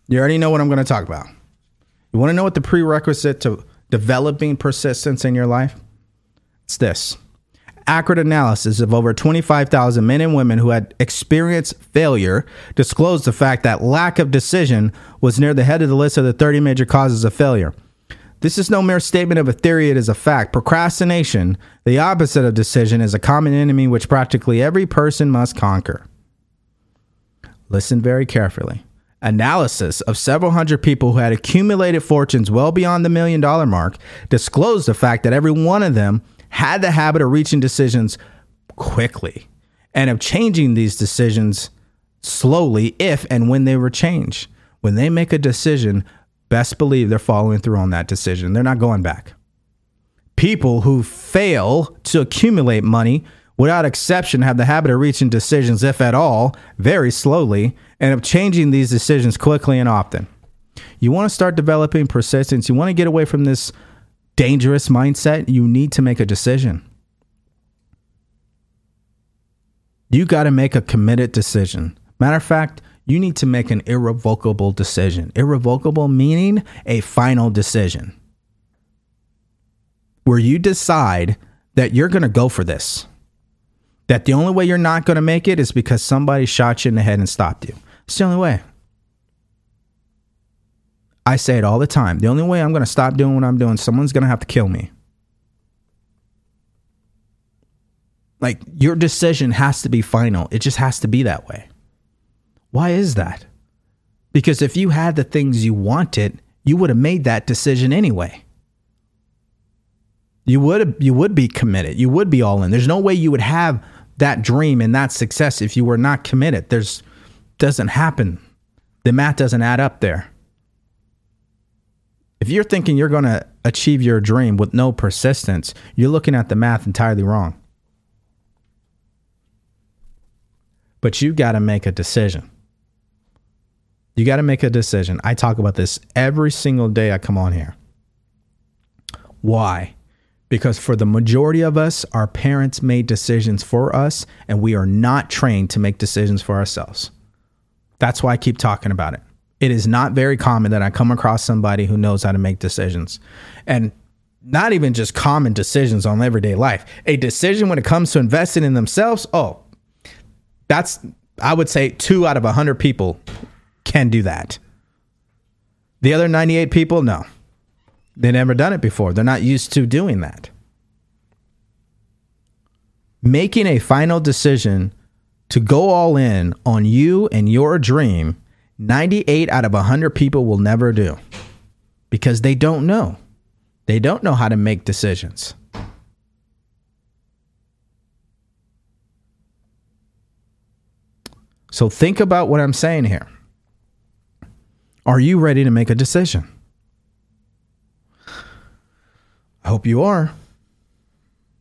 You already know what I'm going to talk about. You want to know what the prerequisite to developing persistence in your life? It's this accurate analysis of over 25,000 men and women who had experienced failure disclosed the fact that lack of decision was near the head of the list of the 30 major causes of failure. This is no mere statement of a theory, it is a fact. Procrastination, the opposite of decision, is a common enemy which practically every person must conquer. Listen very carefully analysis of several hundred people who had accumulated fortunes well beyond the million dollar mark disclosed the fact that every one of them had the habit of reaching decisions quickly and of changing these decisions slowly if and when they were changed. When they make a decision, best believe they're following through on that decision. They're not going back. People who fail to accumulate money without exception, have the habit of reaching decisions, if at all, very slowly, and of changing these decisions quickly and often. You want to start developing persistence, you want to get away from this dangerous mindset, you need to make a decision. You got to make a committed decision. Matter of fact, you need to make an irrevocable decision. Irrevocable meaning a final decision where you decide that you're going to go for this that the only way you're not going to make it is because somebody shot you in the head and stopped you. It's the only way. I say it all the time. The only way I'm going to stop doing what I'm doing, someone's going to have to kill me. Like your decision has to be final. It just has to be that way. Why is that? Because if you had the things you wanted, you would have made that decision anyway. You would you would be committed. You would be all in. There's no way you would have that dream and that success if you were not committed. There's doesn't happen. The math doesn't add up there. If you're thinking you're going to achieve your dream with no persistence, you're looking at the math entirely wrong. But you got to make a decision. You got to make a decision. I talk about this every single day I come on here. Why? Because for the majority of us, our parents made decisions for us, and we are not trained to make decisions for ourselves. That's why I keep talking about it. It is not very common that I come across somebody who knows how to make decisions. And not even just common decisions on everyday life. A decision when it comes to investing in themselves, oh, that's I would say 2 out of a 100 people can do that. The other 98 people, no. They've never done it before. They're not used to doing that. Making a final decision to go all in on you and your dream, 98 out of 100 people will never do because they don't know. They don't know how to make decisions. So think about what I'm saying here. Are you ready to make a decision? I hope you are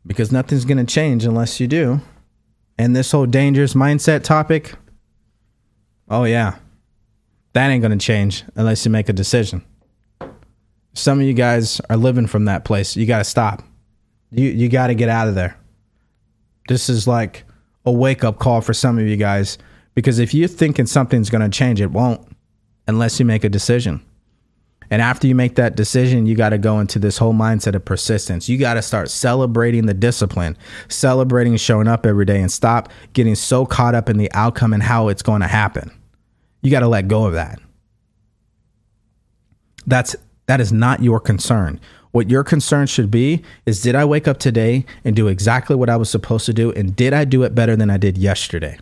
because nothing's going to change unless you do. And this whole dangerous mindset topic, oh, yeah, that ain't going to change unless you make a decision. Some of you guys are living from that place. You got to stop. You, you got to get out of there. This is like a wake up call for some of you guys because if you're thinking something's going to change, it won't unless you make a decision. And after you make that decision, you got to go into this whole mindset of persistence. You got to start celebrating the discipline, celebrating showing up every day, and stop getting so caught up in the outcome and how it's going to happen. You got to let go of that. That's that is not your concern. What your concern should be is did I wake up today and do exactly what I was supposed to do and did I do it better than I did yesterday?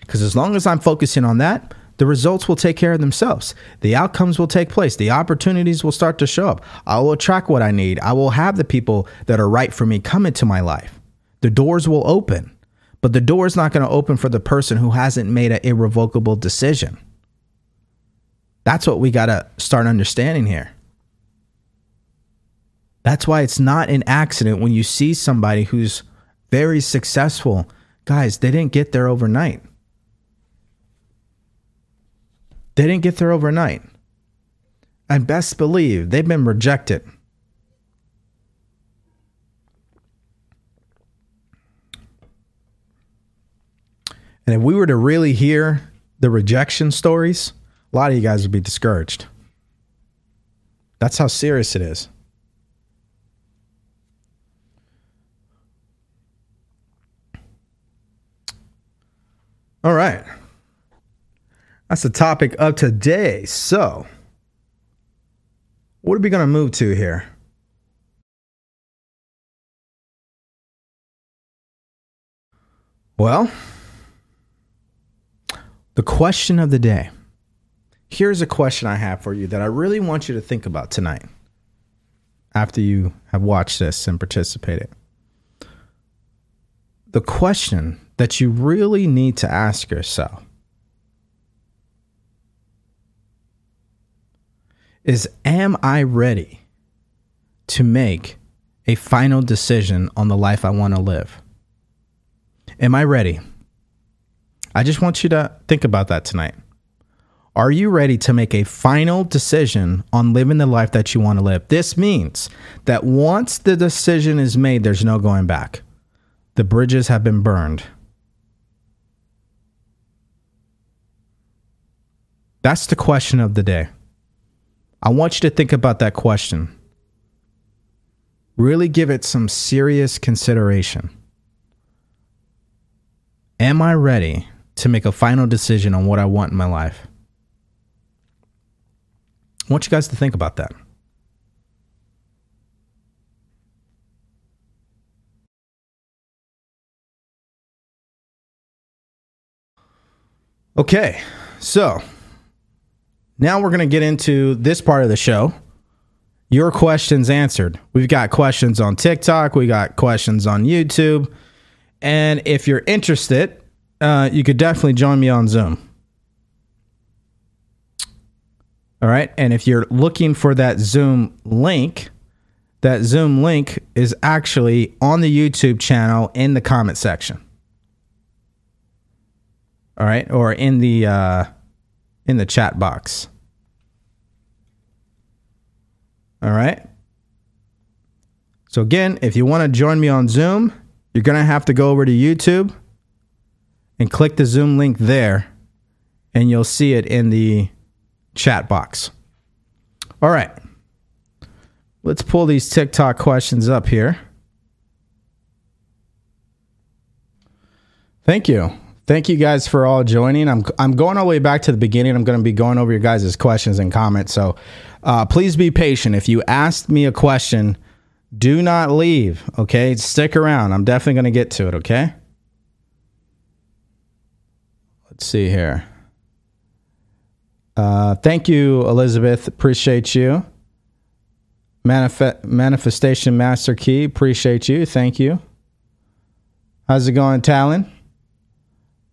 Because as long as I'm focusing on that, the results will take care of themselves. The outcomes will take place. The opportunities will start to show up. I will attract what I need. I will have the people that are right for me come into my life. The doors will open, but the door is not going to open for the person who hasn't made an irrevocable decision. That's what we got to start understanding here. That's why it's not an accident when you see somebody who's very successful. Guys, they didn't get there overnight. They didn't get there overnight. And best believe they've been rejected. And if we were to really hear the rejection stories, a lot of you guys would be discouraged. That's how serious it is. All right. That's the topic of today. So, what are we going to move to here? Well, the question of the day. Here's a question I have for you that I really want you to think about tonight after you have watched this and participated. The question that you really need to ask yourself is Am I ready to make a final decision on the life I want to live? Am I ready? I just want you to think about that tonight. Are you ready to make a final decision on living the life that you want to live? This means that once the decision is made, there's no going back. The bridges have been burned. That's the question of the day. I want you to think about that question. Really give it some serious consideration. Am I ready to make a final decision on what I want in my life? I want you guys to think about that. Okay, so now we're going to get into this part of the show. Your questions answered. We've got questions on TikTok, we got questions on YouTube. And if you're interested, uh, you could definitely join me on Zoom. All right. And if you're looking for that Zoom link, that Zoom link is actually on the YouTube channel in the comment section. All right. Or in the, uh, in the chat box. All right. So, again, if you want to join me on Zoom, you're going to have to go over to YouTube and click the Zoom link there, and you'll see it in the chat box. All right. Let's pull these TikTok questions up here. Thank you. Thank you guys for all joining. I'm I'm going all the way back to the beginning. I'm going to be going over your guys' questions and comments. So uh, please be patient. If you asked me a question, do not leave. Okay, stick around. I'm definitely going to get to it. Okay. Let's see here. Uh, thank you, Elizabeth. Appreciate you. Manif- Manifestation Master Key. Appreciate you. Thank you. How's it going, Talon?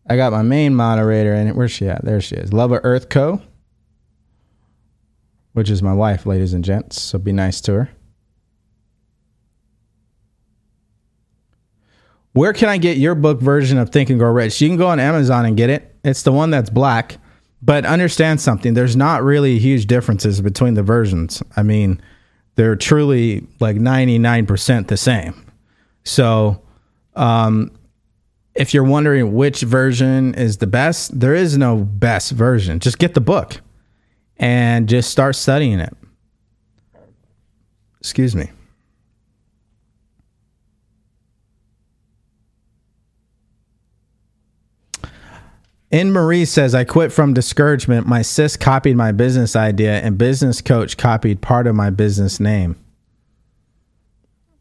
I got my main moderator in it. Where's she at? There she is. Love of Earth Co. Which is my wife, ladies and gents. So be nice to her. Where can I get your book version of Think and Grow Rich? You can go on Amazon and get it. It's the one that's black. But understand something. There's not really huge differences between the versions. I mean, they're truly like 99% the same. So, um, if you're wondering which version is the best, there is no best version. Just get the book and just start studying it. Excuse me. In Marie says, I quit from discouragement. My sis copied my business idea, and business coach copied part of my business name.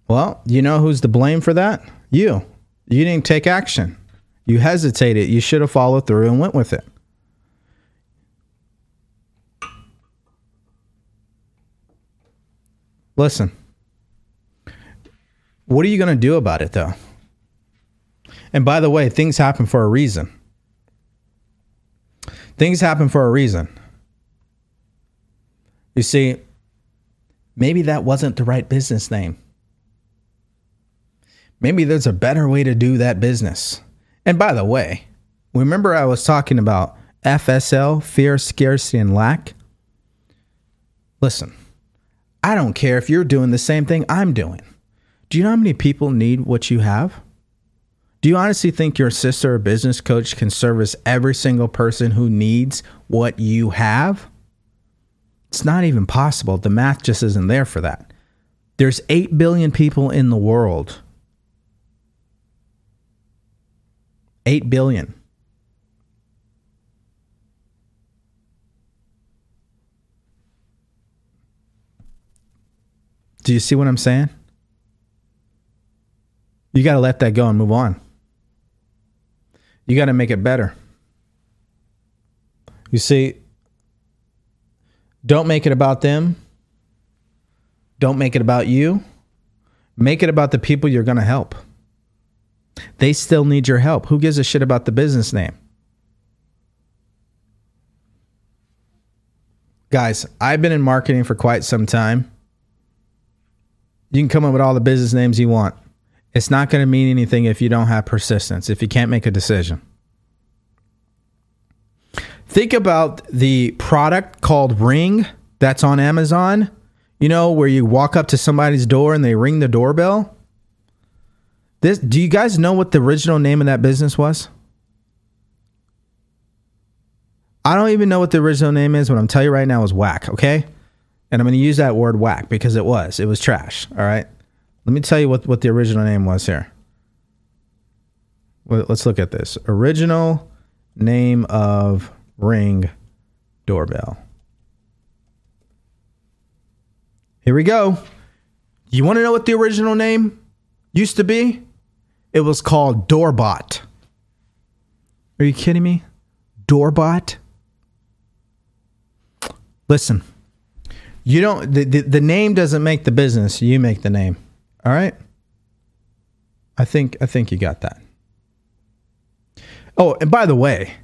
Well, you know who's to blame for that? You. You didn't take action. You hesitated. You should have followed through and went with it. Listen, what are you going to do about it, though? And by the way, things happen for a reason. Things happen for a reason. You see, maybe that wasn't the right business name. Maybe there's a better way to do that business. And by the way, remember I was talking about FSL, fear, scarcity, and lack? Listen, I don't care if you're doing the same thing I'm doing. Do you know how many people need what you have? Do you honestly think your sister or business coach can service every single person who needs what you have? It's not even possible. The math just isn't there for that. There's 8 billion people in the world 8 billion. Do you see what I'm saying? You got to let that go and move on. You got to make it better. You see, don't make it about them. Don't make it about you. Make it about the people you're going to help. They still need your help. Who gives a shit about the business name? Guys, I've been in marketing for quite some time. You can come up with all the business names you want. It's not going to mean anything if you don't have persistence, if you can't make a decision. Think about the product called Ring that's on Amazon. You know, where you walk up to somebody's door and they ring the doorbell. This do you guys know what the original name of that business was? I don't even know what the original name is. What I'm telling you right now is whack, okay? And I'm going to use that word whack because it was. It was trash, all right? Let me tell you what, what the original name was here. Let's look at this. Original name of Ring doorbell. Here we go. You want to know what the original name used to be? It was called Doorbot. Are you kidding me? Doorbot? Listen, you don't the, the, the name doesn't make the business, you make the name. All right? I think I think you got that. Oh, and by the way,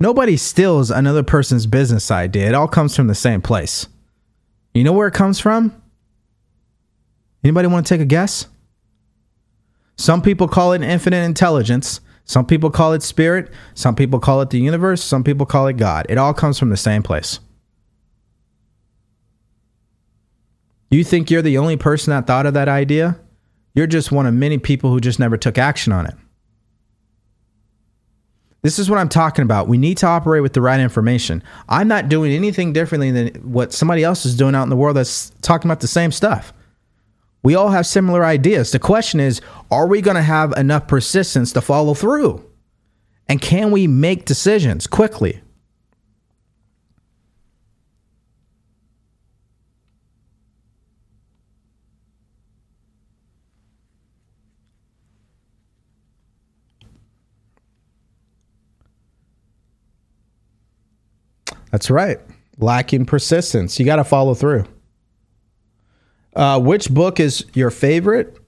nobody steals another person's business idea. It all comes from the same place. You know where it comes from? Anybody want to take a guess? Some people call it infinite intelligence. Some people call it spirit. Some people call it the universe. Some people call it God. It all comes from the same place. You think you're the only person that thought of that idea? You're just one of many people who just never took action on it. This is what I'm talking about. We need to operate with the right information. I'm not doing anything differently than what somebody else is doing out in the world that's talking about the same stuff. We all have similar ideas. The question is are we going to have enough persistence to follow through? And can we make decisions quickly? That's right. Lacking persistence. You got to follow through. Uh, which book is your favorite?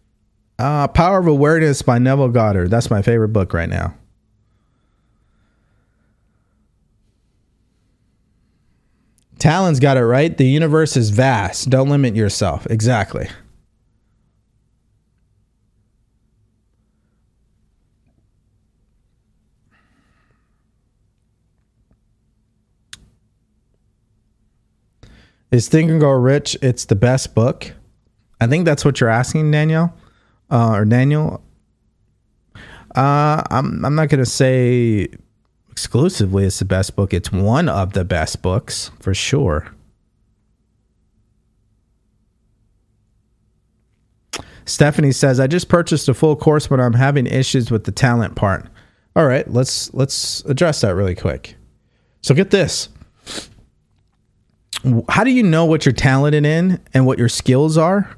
Uh, Power of Awareness by Neville Goddard. That's my favorite book right now. Talon's got it right. The universe is vast. Don't limit yourself. Exactly. Is Think and Grow Rich? It's the best book. I think that's what you're asking, Danielle, uh, or Daniel. Uh, I'm I'm not gonna say exclusively it's the best book. It's one of the best books for sure. Stephanie says, "I just purchased a full course, but I'm having issues with the talent part." All right, let's let's address that really quick. So get this how do you know what you're talented in and what your skills are?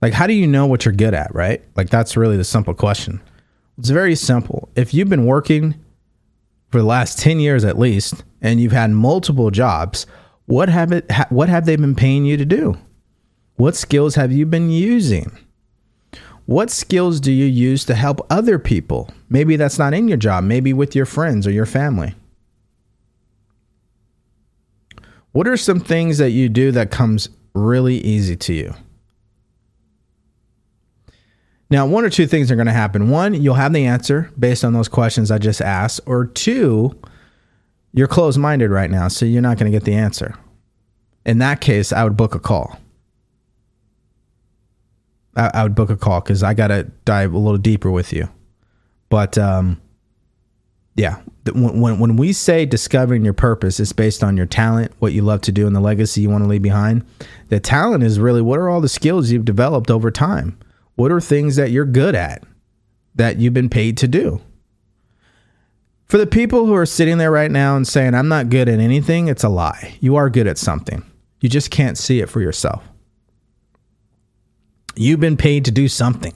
Like, how do you know what you're good at, right? Like, that's really the simple question. It's very simple. If you've been working for the last 10 years at least, and you've had multiple jobs, what have it, what have they been paying you to do? What skills have you been using? What skills do you use to help other people? Maybe that's not in your job, maybe with your friends or your family. What are some things that you do that comes really easy to you? Now, one or two things are going to happen. One, you'll have the answer based on those questions I just asked, or two, you're closed minded right now, so you're not going to get the answer. In that case, I would book a call. I, I would book a call because I got to dive a little deeper with you. But um, yeah, when, when, when we say discovering your purpose is based on your talent, what you love to do, and the legacy you want to leave behind, the talent is really what are all the skills you've developed over time? What are things that you're good at that you've been paid to do? For the people who are sitting there right now and saying, I'm not good at anything, it's a lie. You are good at something. You just can't see it for yourself. You've been paid to do something.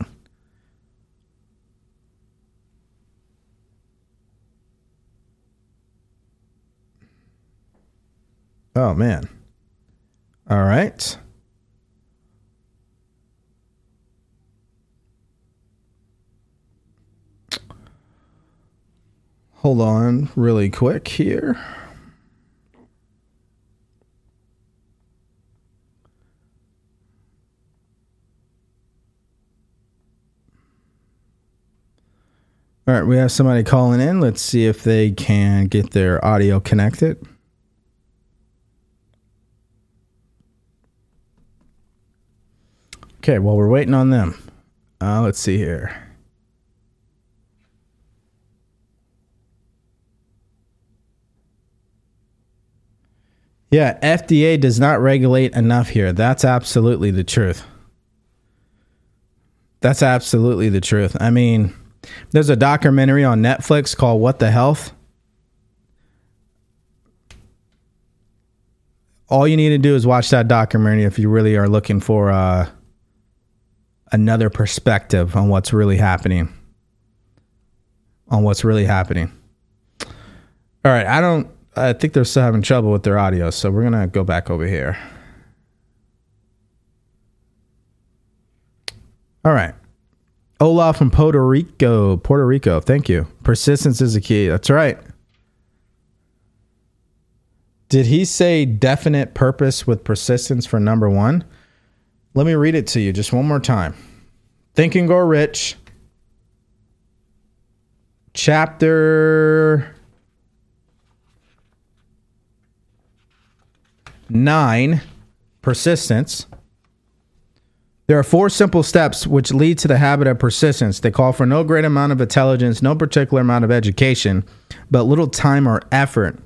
Oh, man. All right. Hold on really quick here. All right, we have somebody calling in. Let's see if they can get their audio connected. Okay, well, we're waiting on them. Uh, let's see here. Yeah, FDA does not regulate enough here. That's absolutely the truth. That's absolutely the truth. I mean, there's a documentary on Netflix called What the Health. All you need to do is watch that documentary if you really are looking for uh, another perspective on what's really happening. On what's really happening. All right, I don't. I think they're still having trouble with their audio, so we're gonna go back over here. All right. Olaf from Puerto Rico. Puerto Rico. Thank you. Persistence is a key. That's right. Did he say definite purpose with persistence for number one? Let me read it to you just one more time. Think and Grow Rich, chapter 9, Persistence. There are four simple steps which lead to the habit of persistence. They call for no great amount of intelligence, no particular amount of education, but little time or effort.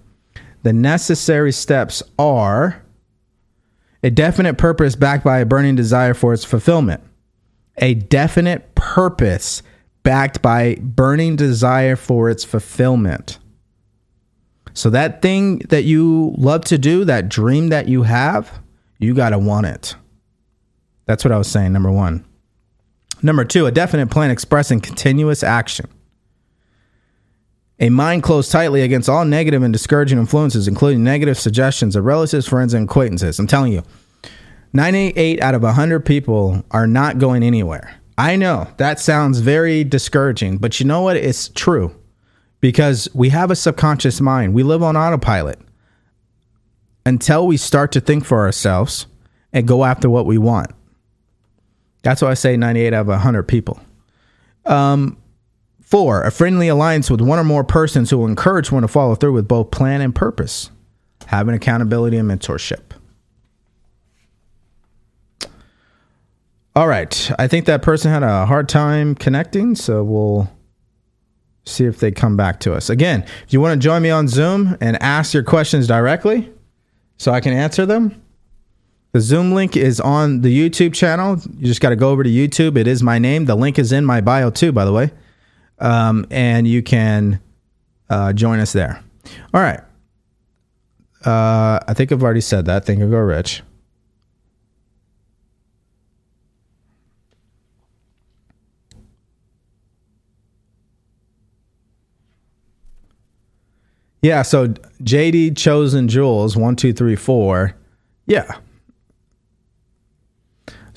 The necessary steps are a definite purpose backed by a burning desire for its fulfillment. A definite purpose backed by burning desire for its fulfillment. So that thing that you love to do, that dream that you have, you got to want it. That's what I was saying, number one. Number two, a definite plan expressing continuous action. A mind closed tightly against all negative and discouraging influences, including negative suggestions of relatives, friends, and acquaintances. I'm telling you, 98 out of 100 people are not going anywhere. I know that sounds very discouraging, but you know what? It's true because we have a subconscious mind. We live on autopilot until we start to think for ourselves and go after what we want. That's why I say 98 out of 100 people. Um, four, a friendly alliance with one or more persons who will encourage one to follow through with both plan and purpose. Having accountability and mentorship. All right. I think that person had a hard time connecting, so we'll see if they come back to us. Again, if you want to join me on Zoom and ask your questions directly so I can answer them, the Zoom link is on the YouTube channel. You just got to go over to YouTube. It is my name. The link is in my bio too, by the way. Um, and you can uh, join us there. All right. Uh, I think I've already said that. Think and Grow Rich. Yeah, so JD chosen jewels one two three four. Yeah,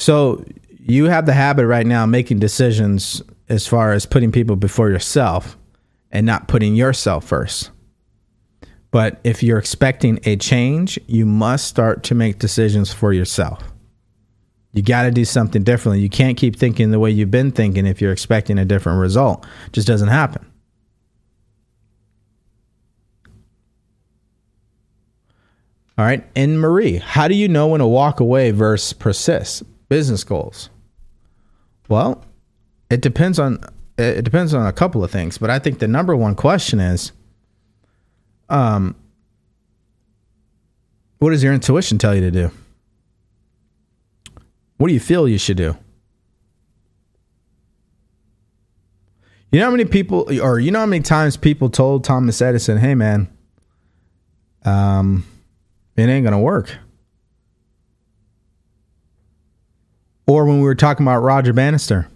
so you have the habit right now making decisions as far as putting people before yourself and not putting yourself first. But if you're expecting a change, you must start to make decisions for yourself. You got to do something differently. You can't keep thinking the way you've been thinking if you're expecting a different result. It just doesn't happen. All right. And Marie, how do you know when to walk away versus persist? business goals? Well, it depends on it depends on a couple of things, but I think the number one question is um what does your intuition tell you to do? What do you feel you should do? You know how many people, or you know how many times people told Thomas Edison, "Hey, man, um, it ain't gonna work." Or when we were talking about Roger Bannister,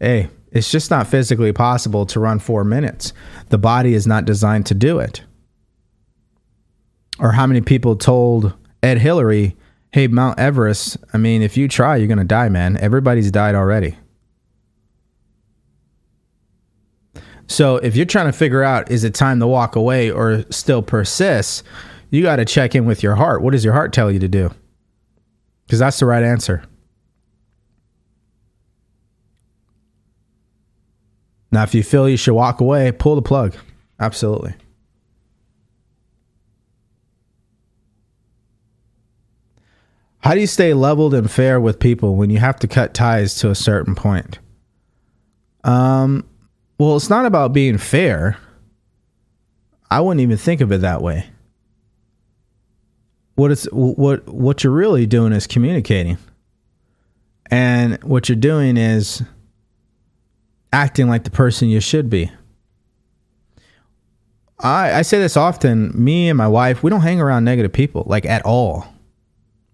hey, it's just not physically possible to run four minutes. The body is not designed to do it. Or how many people told Ed Hillary, hey, Mount Everest, I mean, if you try, you're going to die, man. Everybody's died already. So if you're trying to figure out, is it time to walk away or still persist, you got to check in with your heart. What does your heart tell you to do? Because that's the right answer. Now, if you feel you should walk away, pull the plug. Absolutely. How do you stay leveled and fair with people when you have to cut ties to a certain point? Um, well, it's not about being fair. I wouldn't even think of it that way. What it's what what you're really doing is communicating. And what you're doing is acting like the person you should be. I, I say this often. Me and my wife, we don't hang around negative people, like at all.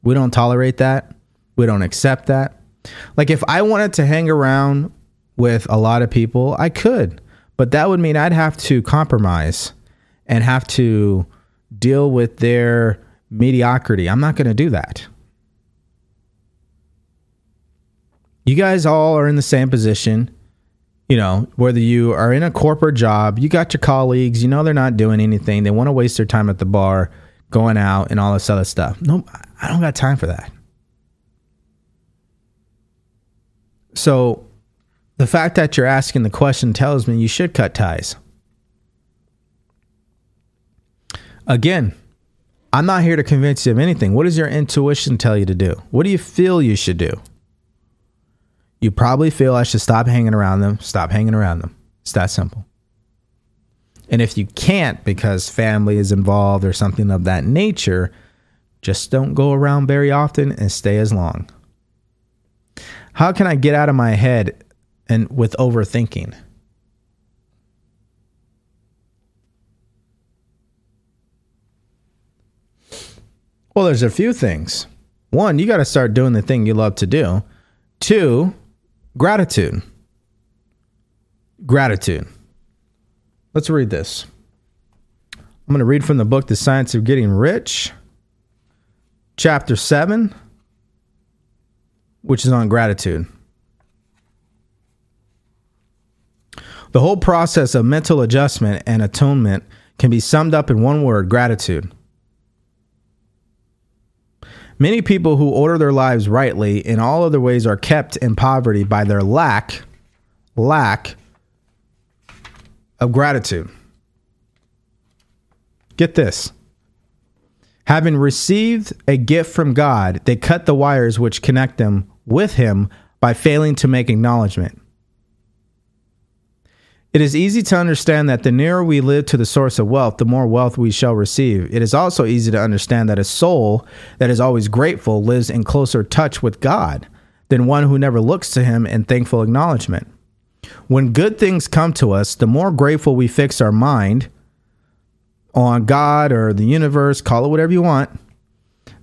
We don't tolerate that. We don't accept that. Like if I wanted to hang around with a lot of people, I could, but that would mean I'd have to compromise and have to deal with their mediocrity. I'm not going to do that. You guys all are in the same position you know, whether you are in a corporate job, you got your colleagues, you know they're not doing anything, they want to waste their time at the bar, going out and all this other stuff. No, I don't got time for that. So the fact that you're asking the question tells me you should cut ties. Again, I'm not here to convince you of anything. What does your intuition tell you to do? What do you feel you should do? You probably feel I should stop hanging around them. Stop hanging around them. It's that simple. And if you can't because family is involved or something of that nature, just don't go around very often and stay as long. How can I get out of my head and with overthinking? Well, there's a few things. One, you got to start doing the thing you love to do. Two, gratitude. Gratitude. Let's read this. I'm going to read from the book, The Science of Getting Rich, chapter 7, which is on gratitude. The whole process of mental adjustment and atonement can be summed up in one word gratitude. Many people who order their lives rightly in all other ways are kept in poverty by their lack, lack of gratitude. Get this. Having received a gift from God, they cut the wires which connect them with Him by failing to make acknowledgement. It is easy to understand that the nearer we live to the source of wealth, the more wealth we shall receive. It is also easy to understand that a soul that is always grateful lives in closer touch with God than one who never looks to Him in thankful acknowledgement. When good things come to us, the more grateful we fix our mind on God or the universe, call it whatever you want,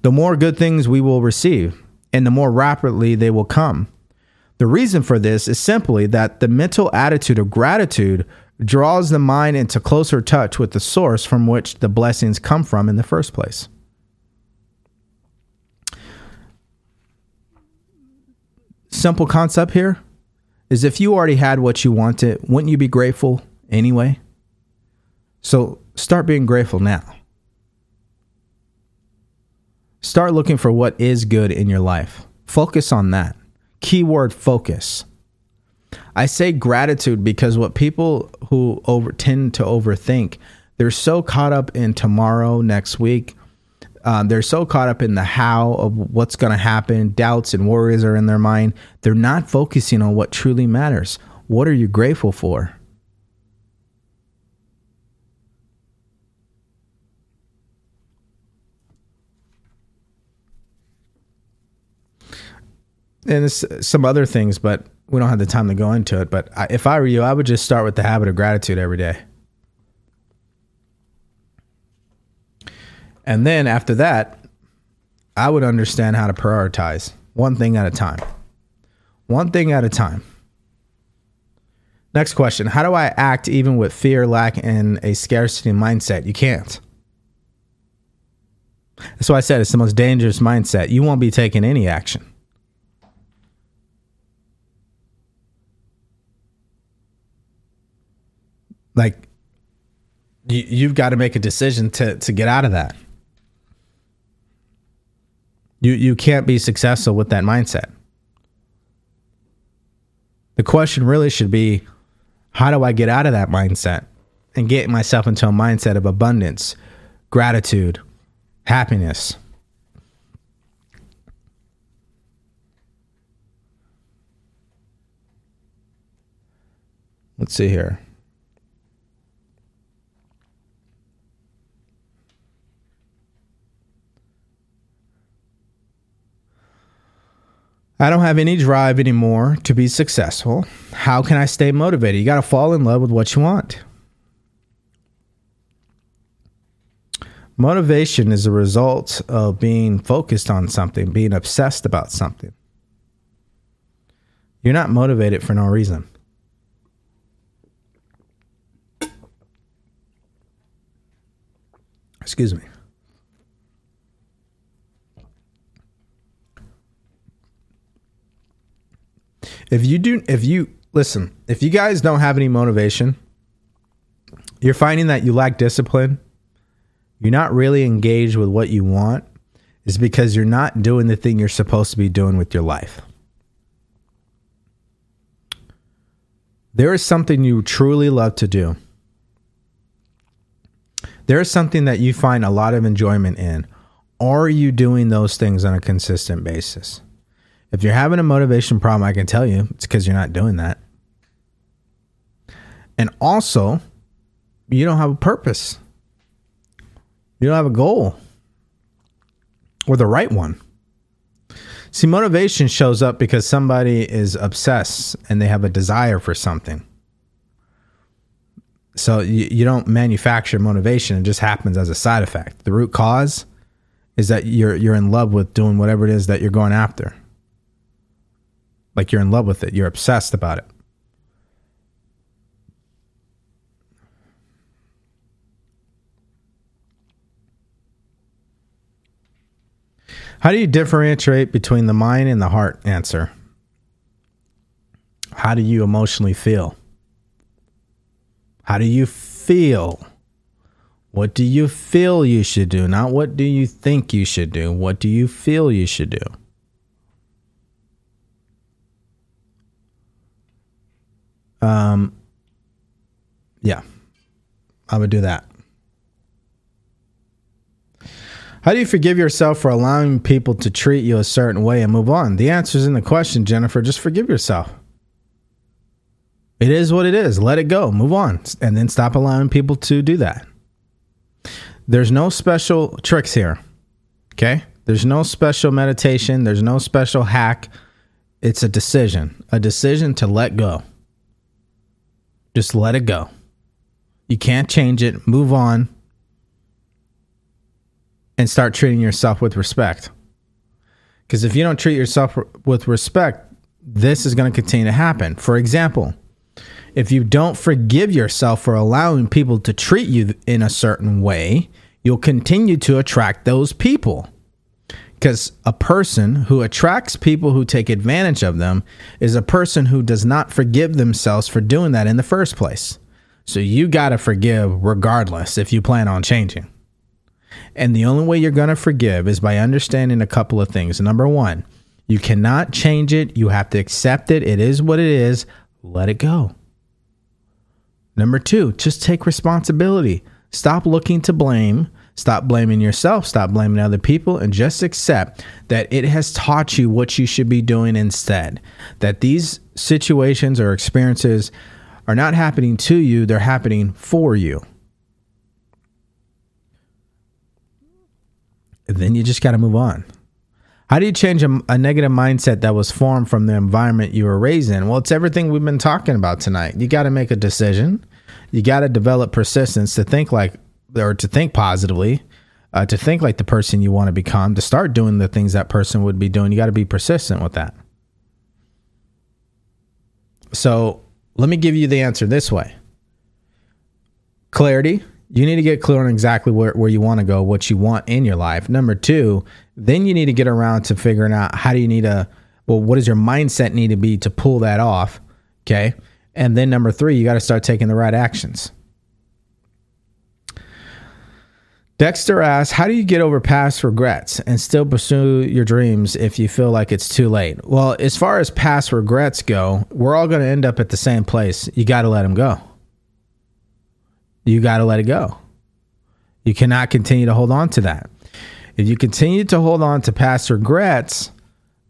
the more good things we will receive and the more rapidly they will come. The reason for this is simply that the mental attitude of gratitude draws the mind into closer touch with the source from which the blessings come from in the first place. Simple concept here is if you already had what you wanted, wouldn't you be grateful anyway? So start being grateful now. Start looking for what is good in your life. Focus on that. Keyword focus. I say gratitude because what people who over tend to overthink, they're so caught up in tomorrow, next week, um, they're so caught up in the how of what's going to happen. Doubts and worries are in their mind. They're not focusing on what truly matters. What are you grateful for? And some other things, but we don't have the time to go into it. But if I were you, I would just start with the habit of gratitude every day. And then after that, I would understand how to prioritize one thing at a time. One thing at a time. Next question How do I act even with fear, lack, and a scarcity mindset? You can't. That's why I said it's the most dangerous mindset. You won't be taking any action. Like, you, you've got to make a decision to, to get out of that. You you can't be successful with that mindset. The question really should be how do I get out of that mindset and get myself into a mindset of abundance, gratitude, happiness? Let's see here. I don't have any drive anymore to be successful. How can I stay motivated? You got to fall in love with what you want. Motivation is a result of being focused on something, being obsessed about something. You're not motivated for no reason. Excuse me. If you do, if you listen, if you guys don't have any motivation, you're finding that you lack discipline, you're not really engaged with what you want, is because you're not doing the thing you're supposed to be doing with your life. There is something you truly love to do. There is something that you find a lot of enjoyment in. Are you doing those things on a consistent basis? If you're having a motivation problem, I can tell you it's because you're not doing that. And also, you don't have a purpose. You don't have a goal or the right one. See, motivation shows up because somebody is obsessed and they have a desire for something. So you, you don't manufacture motivation; it just happens as a side effect. The root cause is that you're you're in love with doing whatever it is that you're going after. Like you're in love with it, you're obsessed about it. How do you differentiate between the mind and the heart? Answer. How do you emotionally feel? How do you feel? What do you feel you should do? Not what do you think you should do. What do you feel you should do? Um, yeah, I would do that. How do you forgive yourself for allowing people to treat you a certain way and move on? The answer is in the question, Jennifer. Just forgive yourself. It is what it is. Let it go. Move on. And then stop allowing people to do that. There's no special tricks here. Okay? There's no special meditation. There's no special hack. It's a decision, a decision to let go. Just let it go. You can't change it. Move on and start treating yourself with respect. Because if you don't treat yourself with respect, this is going to continue to happen. For example, if you don't forgive yourself for allowing people to treat you in a certain way, you'll continue to attract those people. Because a person who attracts people who take advantage of them is a person who does not forgive themselves for doing that in the first place. So you got to forgive regardless if you plan on changing. And the only way you're going to forgive is by understanding a couple of things. Number one, you cannot change it. You have to accept it. It is what it is. Let it go. Number two, just take responsibility. Stop looking to blame. Stop blaming yourself. Stop blaming other people and just accept that it has taught you what you should be doing instead. That these situations or experiences are not happening to you, they're happening for you. And then you just got to move on. How do you change a, a, negative mindset that was formed from the environment you were raised in? Well, it's everything we've been talking about tonight. You got to make a decision. You got to develop persistence to think like, or to think positively, uh, to think like the person you want to become, to start doing the things that person would be doing. You got to be persistent with that. So let me give you the answer this way clarity, you need to get clear on exactly where, where you want to go, what you want in your life. Number two, then you need to get around to figuring out how do you need to, well, what does your mindset need to be to pull that off? Okay. And then number three, you got to start taking the right actions. Dexter asks, How do you get over past regrets and still pursue your dreams if you feel like it's too late? Well, as far as past regrets go, we're all going to end up at the same place. You got to let them go you got to let it go. You cannot continue to hold on to that. If you continue to hold on to past regrets,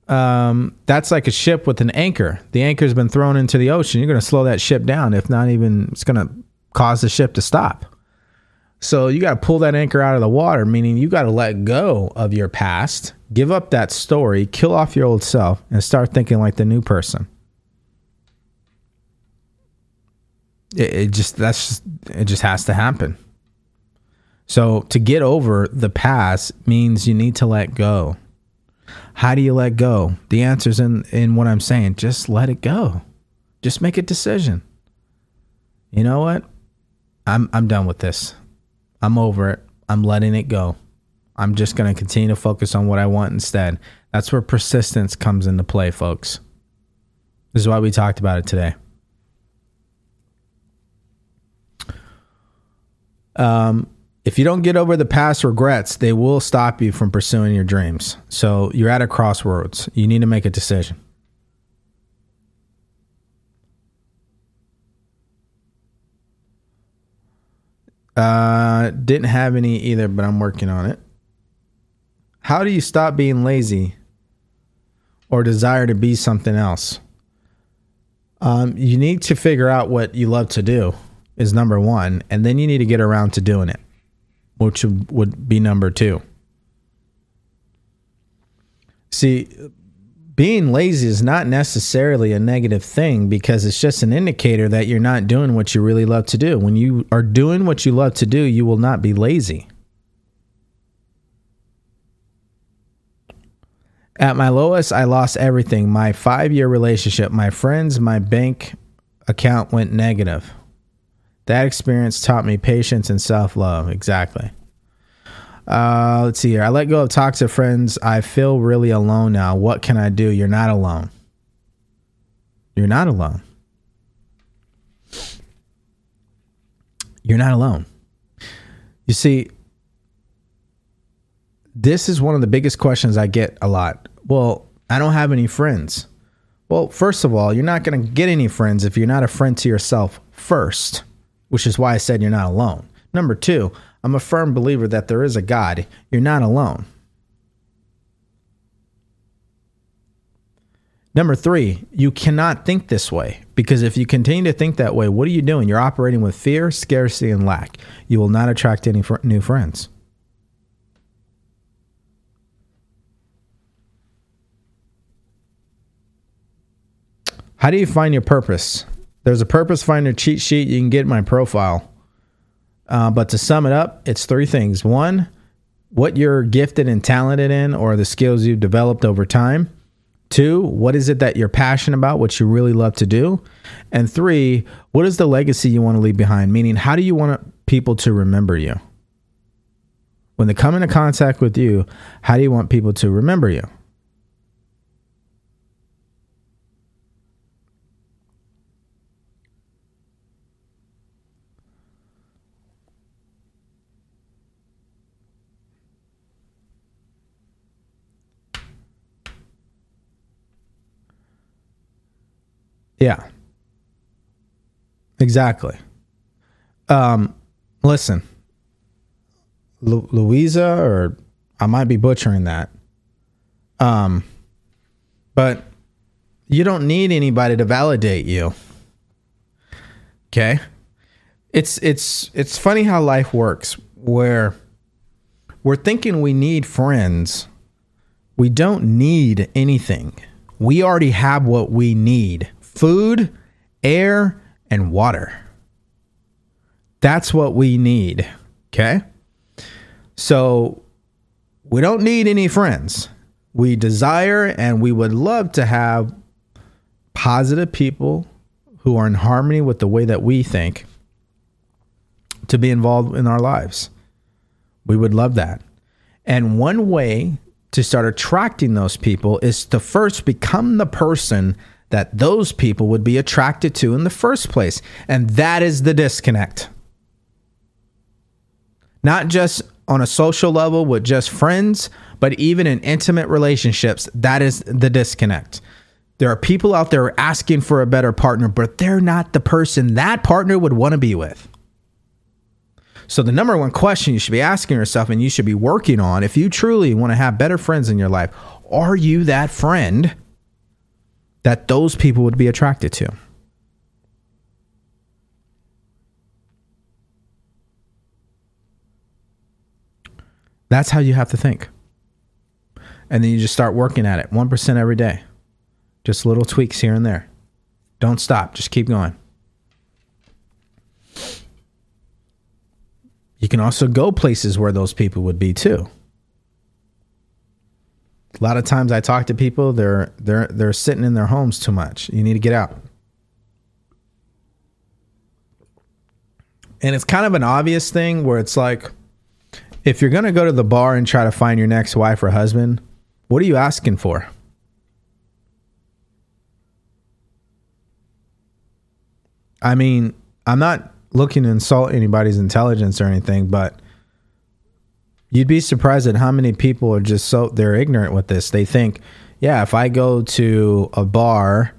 um, that's like a ship with an anchor. The anchor's been thrown into the ocean. You're going to slow that ship down. If not even, it's going to cause the ship to stop. So you got to pull that anchor out of the water, meaning you got to let go of your past, give up that story, kill off your old self, and start thinking like the new person. It, it just that's just, it just has to happen. So to get over the past means you need to let go. How do you let go? The answer's in in what I'm saying. Just let it go. Just make a decision. You know what? I'm I'm done with this. I'm over it. I'm letting it go. I'm just going to continue to focus on what I want instead. That's where persistence comes into play, folks. This is why we talked about it today. Um, if you don't get over the past regrets, they will stop you from pursuing your dreams. So you're at a crossroads. You need to make a decision. Uh, didn't have any either, but I'm working on it. How do you stop being lazy or desire to be something else. Um, you need to figure out what you love to do is number one, and then you need to get around to doing it, which would be number two. See, being lazy is not necessarily a negative thing because it's just an indicator that you're not doing what you really love to do. When you are doing what you love to do, you will not be lazy. At my lowest, I lost everything my five year relationship, my friends, my bank account went negative. That experience taught me patience and self love. Exactly. Uh, let's see here. I let go of toxic friends. I feel really alone now. What can I do? You're not alone. You're not alone. You're not alone. You see, this is one of the biggest questions I get a lot. Well, I don't have any friends. Well, first of all, you're not going to get any friends if you're not a friend to yourself first, which is why I said you're not alone. Number two, I'm a firm believer that there is a God. You're not alone. Number three, you cannot think this way because if you continue to think that way, what are you doing? You're operating with fear, scarcity, and lack. You will not attract any fr- new friends. How do you find your purpose? There's a purpose finder cheat sheet you can get my profile. Uh, but to sum it up, it's three things. One, what you're gifted and talented in, or the skills you've developed over time. Two, what is it that you're passionate about, what you really love to do? And three, what is the legacy you want to leave behind? Meaning, how do you want people to remember you? When they come into contact with you, how do you want people to remember you? Yeah. Exactly. Um, listen, Lu- Louisa, or I might be butchering that. Um, but you don't need anybody to validate you. Okay. It's it's it's funny how life works where we're thinking we need friends. We don't need anything. We already have what we need food, air, and water. That's what we need. Okay. So we don't need any friends. We desire and we would love to have positive people who are in harmony with the way that we think to be involved in our lives. We would love that. And one way to start attracting those people is to first become the person that those people would be attracted to in the first place. And that is the disconnect. Not just on a social level with just friends, but even in intimate relationships, that is the disconnect. There are people out there asking for a better partner, but they're not the person that partner would want to be with. So, the number one question you should be asking yourself and you should be working on if you truly want to have better friends in your life, are you that friend that those people would be attracted to. That's how you have to think. And then you just start working at it 1% every day. Just little tweaks here and there. Don't stop, just keep going. You can also go places where those people would be too a lot of times I talk to people, they're they're they're sitting in their homes too much. You need to get out. And it's kind of an obvious thing where it's like if you're going to go to the bar and try to find your next wife or husband, what are you asking for? I mean, I'm not looking to insult anybody's intelligence or anything, but You'd be surprised at how many people are just so they're ignorant with this. They think, yeah, if I go to a bar,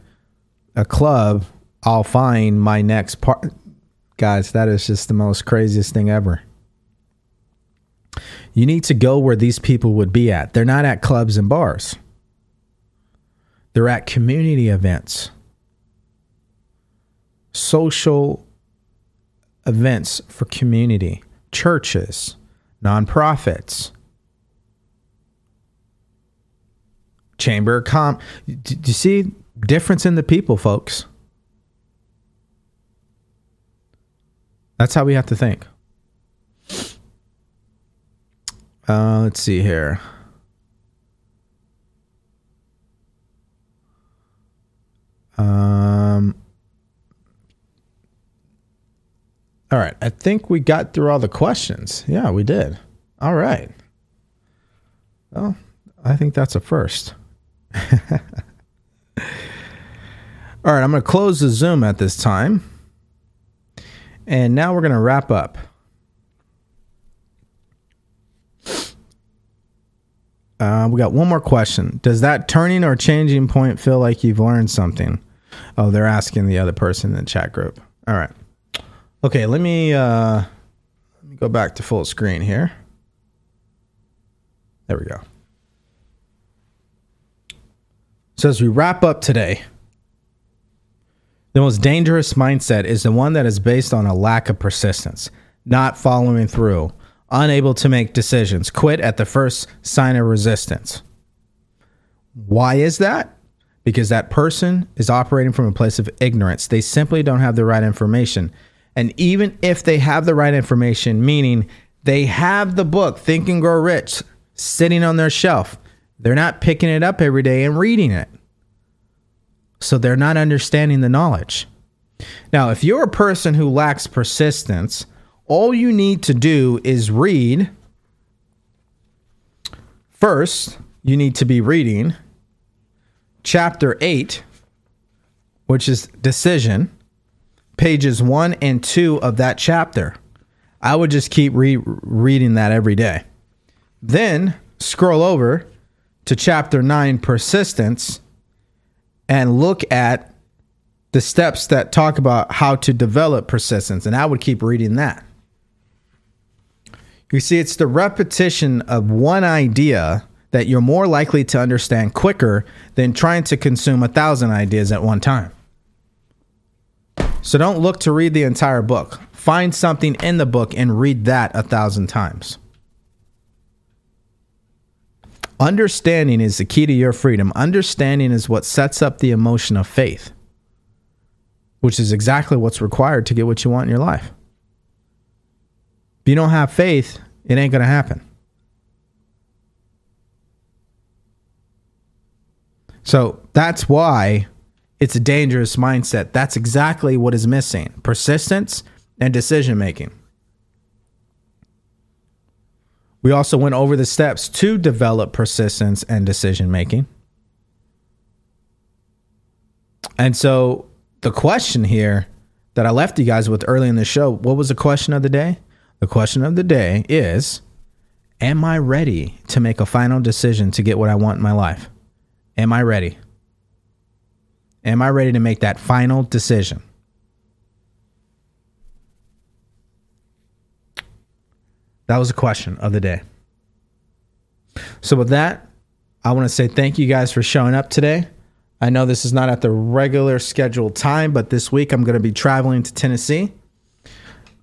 a club, I'll find my next part. Guys, that is just the most craziest thing ever. You need to go where these people would be at. They're not at clubs and bars. They're at community events, social events for community, churches, nonprofits, chamber of com. Do you see difference in the people, folks? That's how we have to think. Uh, let's see here. Um, all right. I think we got through all the questions. Yeah, we did. All right. Well, I think that's a first. all right. I'm going to close the Zoom at this time. And now we're going to wrap up. Uh, we got one more question. Does that turning or changing point feel like you've learned something? Oh, they're asking the other person in the chat group. All right. Okay, let me uh, let me go back to full screen here. There we go. So as we wrap up today, the most dangerous mindset is the one that is based on a lack of persistence, not following through, unable to make decisions, quit at the first sign of resistance. Why is that? Because that person is operating from a place of ignorance. They simply don't have the right information. And even if they have the right information, meaning they have the book Think and Grow Rich sitting on their shelf, they're not picking it up every day and reading it. So they're not understanding the knowledge. Now, if you're a person who lacks persistence, all you need to do is read. First, you need to be reading chapter 8, which is decision, pages 1 and 2 of that chapter. I would just keep re- reading that every day. Then scroll over to chapter 9, persistence, and look at the steps that talk about how to develop persistence. And I would keep reading that. You see, it's the repetition of one idea that you're more likely to understand quicker than trying to consume a thousand ideas at one time. So don't look to read the entire book. Find something in the book and read that a thousand times. Understanding is the key to your freedom. Understanding is what sets up the emotion of faith, which is exactly what's required to get what you want in your life. If you don't have faith, it ain't going to happen. So that's why it's a dangerous mindset. That's exactly what is missing persistence and decision making. We also went over the steps to develop persistence and decision making. And so the question here that I left you guys with early in the show, what was the question of the day? The question of the day is Am I ready to make a final decision to get what I want in my life? Am I ready? Am I ready to make that final decision? That was a question of the day. So, with that, I want to say thank you guys for showing up today. I know this is not at the regular scheduled time, but this week I'm going to be traveling to Tennessee.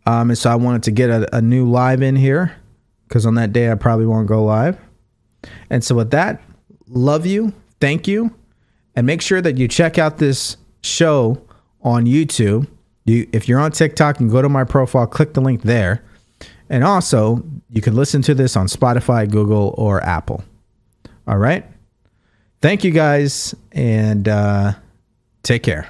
Um, and so I wanted to get a, a new live in here because on that day I probably won't go live. And so, with that, love you thank you. And make sure that you check out this show on YouTube. You, if you're on TikTok, can go to my profile, click the link there. And also, you can listen to this on Spotify, Google, or Apple. All right. Thank you guys and uh, take care.